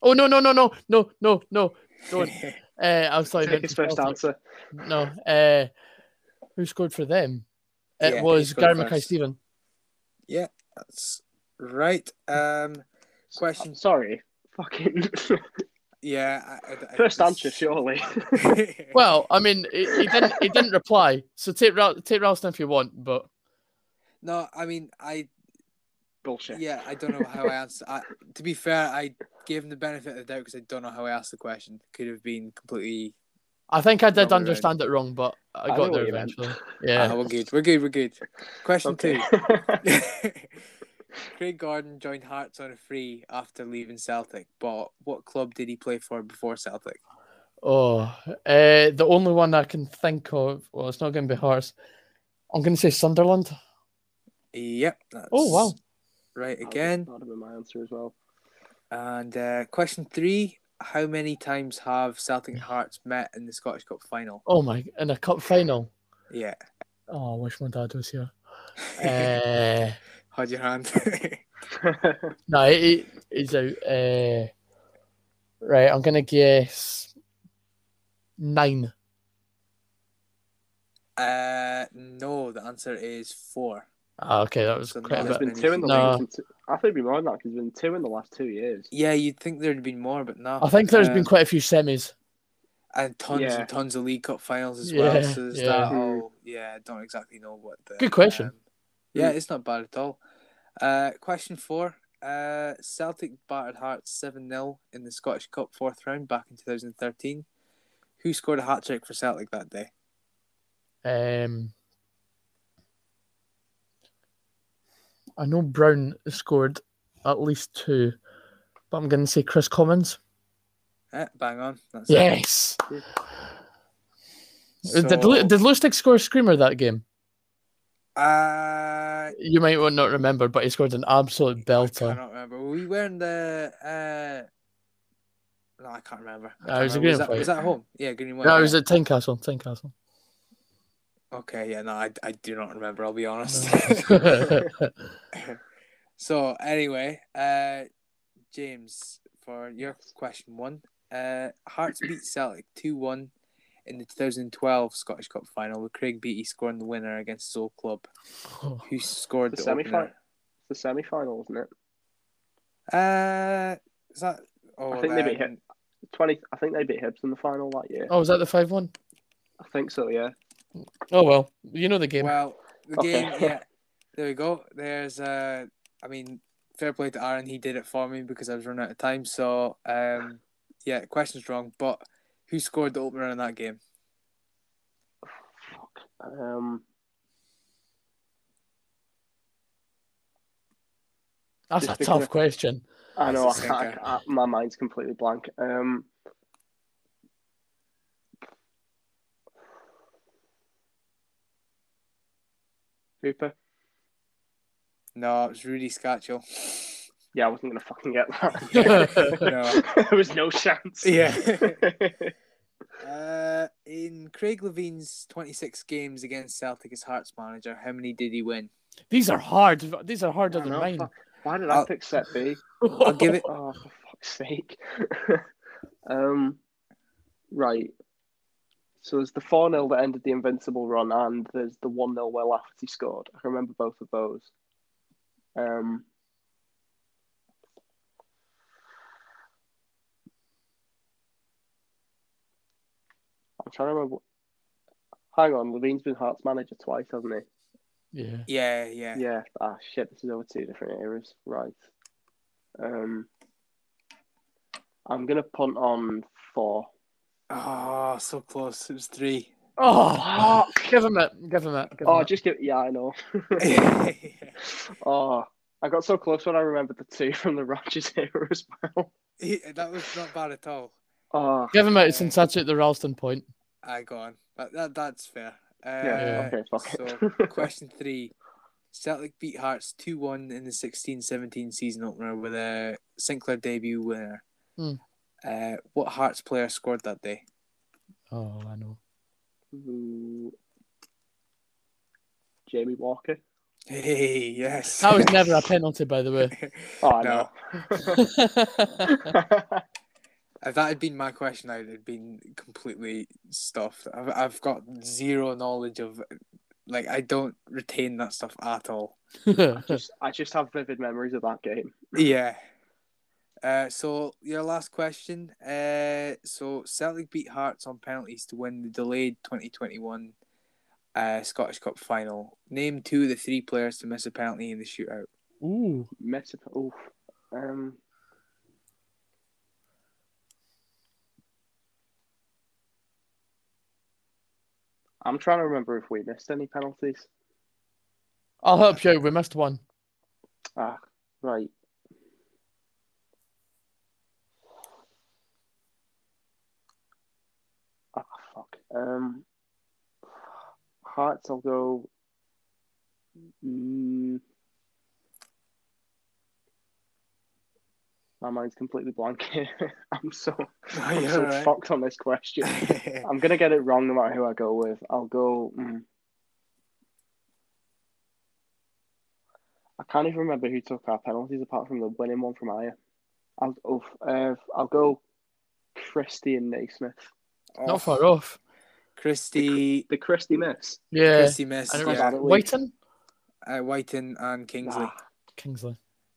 Oh no no no no no no no! Don't. Uh, I was sorry. Take his first answer. No. Uh, who scored for them? It Yeah, was Gary Mackay first? Stephen. yeah, that's right. Um, question. I'm sorry. Fucking Yeah, I, I, I- first answer, surely. Well, I mean, he, he didn't. He didn't reply. So take Ra- take Ralston if you want, but no, I mean, I Bullshit. yeah, I don't know how I answered. I, to be fair, I gave him the benefit of the doubt because I don't know how I asked the question. Could have been completely. I think I did Probably right. understand it wrong. But I I got there what you eventually. Ah, Yeah. we're good. We're good. We're good. Question Okay. two. Craig Gordon joined Hearts on a free after leaving Celtic, but what club did he play for before Celtic? Oh, uh, the only one I can think of. Well, it's not going to be Hearts. I'm going to say Sunderland. Yep. That's Oh wow. Right again. That would have been my answer as well. And uh, question three: How many times have Celtic Hearts met in the Scottish Cup final? Oh my! In a cup final. Yeah. Oh, I wish my dad was here. Uh, Hold your hand. no, he, he- he's out. Uh, right, I'm gonna guess nine. uh, no, the answer is four. Ah, okay, that was So quite a not bit. been two in the No. league. I think it'd be more than that because there's been two in the last two years. Yeah, you'd think there'd been more, but no. I think there's Um, been quite a few semis. and tons Yeah. and tons of League Cup finals as Yeah, well. So yeah. that whole yeah. I don't exactly know what the Good question. um, yeah, Mm. it's not bad at all. Uh, question four: uh, Celtic battered Hearts seven 0 in the Scottish Cup fourth round back in 2013. Who scored a hat trick for Celtic that day? Um, I know Brown scored at least two, but I'm going to say Kris Commons. Eh, bang on. That's. Yes. So, Did Lu- did Lustig score a screamer that game? uh, You might not remember, but he scored an absolute belter. I cannot remember. Were we wearing the? Uh, no, I can't remember. I can't it was a remember. green was, that, was that at home? Yeah, green and white. No, it was at Tynecastle. Tynecastle. Okay, yeah, no, I, I do not remember. I'll be honest. So anyway, uh, James, for your question one, uh, Hearts beat Celtic two one in the 2012 Scottish Cup final with Craig Beattie scoring the winner against his old club. Who scored The the, semi final. The semi final, isn't it? Uh, is that? Oh, I think they beat then- him. Twenty. I think they beat Hibs in the final that year. oh, was that the five one? I think so. Yeah. Oh well, you know the game. Well, the Okay. game, yeah. There we go. There's, uh, I mean, fair play to Aaron. He did it for me because I was running out of time. So, um, yeah, question's wrong. But who scored the opener in that game? Um. That's just a tough of- question. I know. I That's I can't- my mind's completely blank. Um. Hooper. No, it was Rudi Skácel. Yeah, I wasn't gonna fucking get that. No. there was no chance. Yeah. Uh, in Craig Levein's 26 games against Celtic as Hearts manager, how many did he win? These are hard. These are harder than know, mine. fuck. Why did I I'll- pick set B? I'll give it. Oh, for fuck's sake. um, right. So there's the 4 0 that ended the invincible run, and there's the 1 0 where Lafferty scored. I can remember both of those. Um, I'm trying to remember. Hang on, Levein's been Hearts manager twice, hasn't he? Yeah. Yeah, yeah. Yeah. Ah, shit. This is over two different eras. Right. Um, I'm gonna punt on four. Oh, so close. It was three. Oh, give him it. Give him it. Give him Oh, it. just give. Yeah, I know. yeah. oh, I got so close when I remembered the two from the Rodgers era as well. that was not bad at all. Oh, Give him it since that's at the Ralston point. I go on. That, that that's fair. Uh, yeah. Okay, fuck So, it. question three. Celtic beat Hearts 2 1 in the 16 17 season opener with a Sinclair debut winner. Hmm. Uh, what Hearts player scored that day? Oh, I know. Ooh. Jamie Walker. Hey, yes. That was never a penalty, by the way. Oh, I No. know. If that had been my question, I'd have been completely stuffed. I've, I've got zero knowledge of, like, I don't retain that stuff at all. just, I just have vivid memories of that game. Yeah. Uh, so your last question. Uh, so Celtic beat Hearts on penalties to win the delayed 2021 uh, Scottish Cup final. Name two of the three players to miss a penalty in the shootout. Ooh. Meta. Oof. Um. I'm trying to remember if we missed any penalties. I'll help you. We missed one. Ah, right. Ah, fuck. Um, Hearts, I'll go. Mm, my mind's completely blank here. I'm so, I'm so alright. fucked on this question. I'm gonna get it wrong no matter who I go with. I'll go. Mm. I can't even remember who took our penalties apart from the winning one from Ajer. I'll oh, uh, I'll go Christie and Naismith. Not far off. Christie, The Christie miss. Yeah. Christie missed. I don't don't Yeah. know. Wighton? Uh, Wighton and Kingsley. Ah, Kingsley.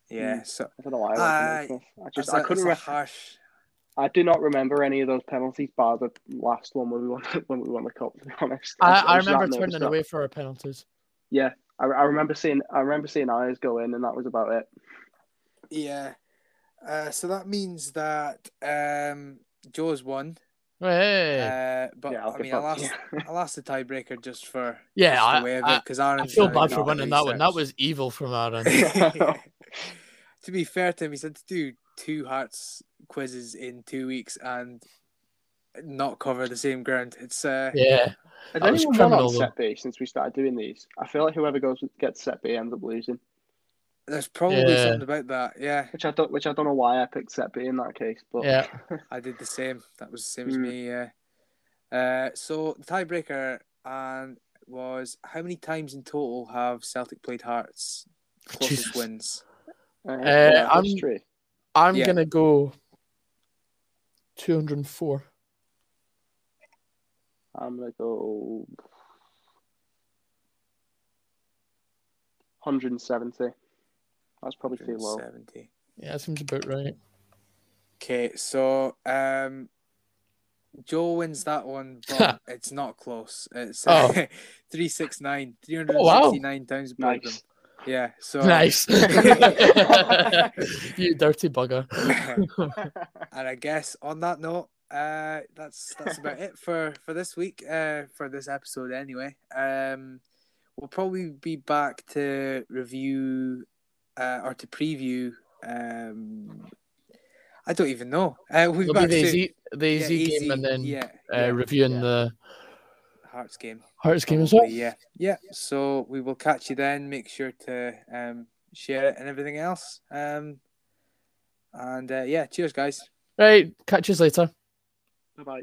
Yeah. So I don't know why I like I just that's I a- couldn't. that's Re- harsh. I do not remember any of those penalties bar the last one when we won when we won the cup. To be honest, I, was- I remember turning about- away for our penalties. Yeah, I, I remember seeing I remember seeing eyes go in, and that was about it. Yeah. Uh, so that means that um, Joe's won. Hey. Uh, but yeah, I'll I give mean, I'll that- ask, I'll ask the tiebreaker just for yeah, just the I, of I, because Aaron. I feel bad for winning that one. That was evil from Aaron. to be fair to him, he said to do two Hearts quizzes in two weeks and not cover the same ground. It's uh, yeah. Has anyone won criminal, on set B since we started doing these? I feel like whoever goes gets set B ends up losing, there's probably Yeah. something about that. Yeah, which I don't which I don't know why I picked set B in that case, but Yeah. I did the same. That was the same as Mm. me. Yeah. Uh, so the tiebreaker and was how many times in total have Celtic played Hearts? Closest Jesus. wins. uh, Uh, I'm- history. I'm Yeah. gonna go 204. I'm gonna go 170. That's probably too low. 170. Yeah, that seems about right. Okay, so um, Joe wins that one, but it's not close. It's uh, Oh. 369, Oh, wow. times played them. Nice. Yeah, so Nice. you dirty bugger. and I guess on that note, uh, that's that's about it for for this week. Uh, for this episode anyway. Um, we'll probably be back to review, uh, or to preview. Um, I don't even know. Uh, we'll be be the easy, the AZ yeah, game and then yeah, uh, yeah, reviewing yeah. the Hearts game. Hearts game as well. Yeah, yeah. So we will catch you then. Make sure to um, share it and everything else. Um, And uh, yeah, cheers, guys. Right, catch you later. Bye bye.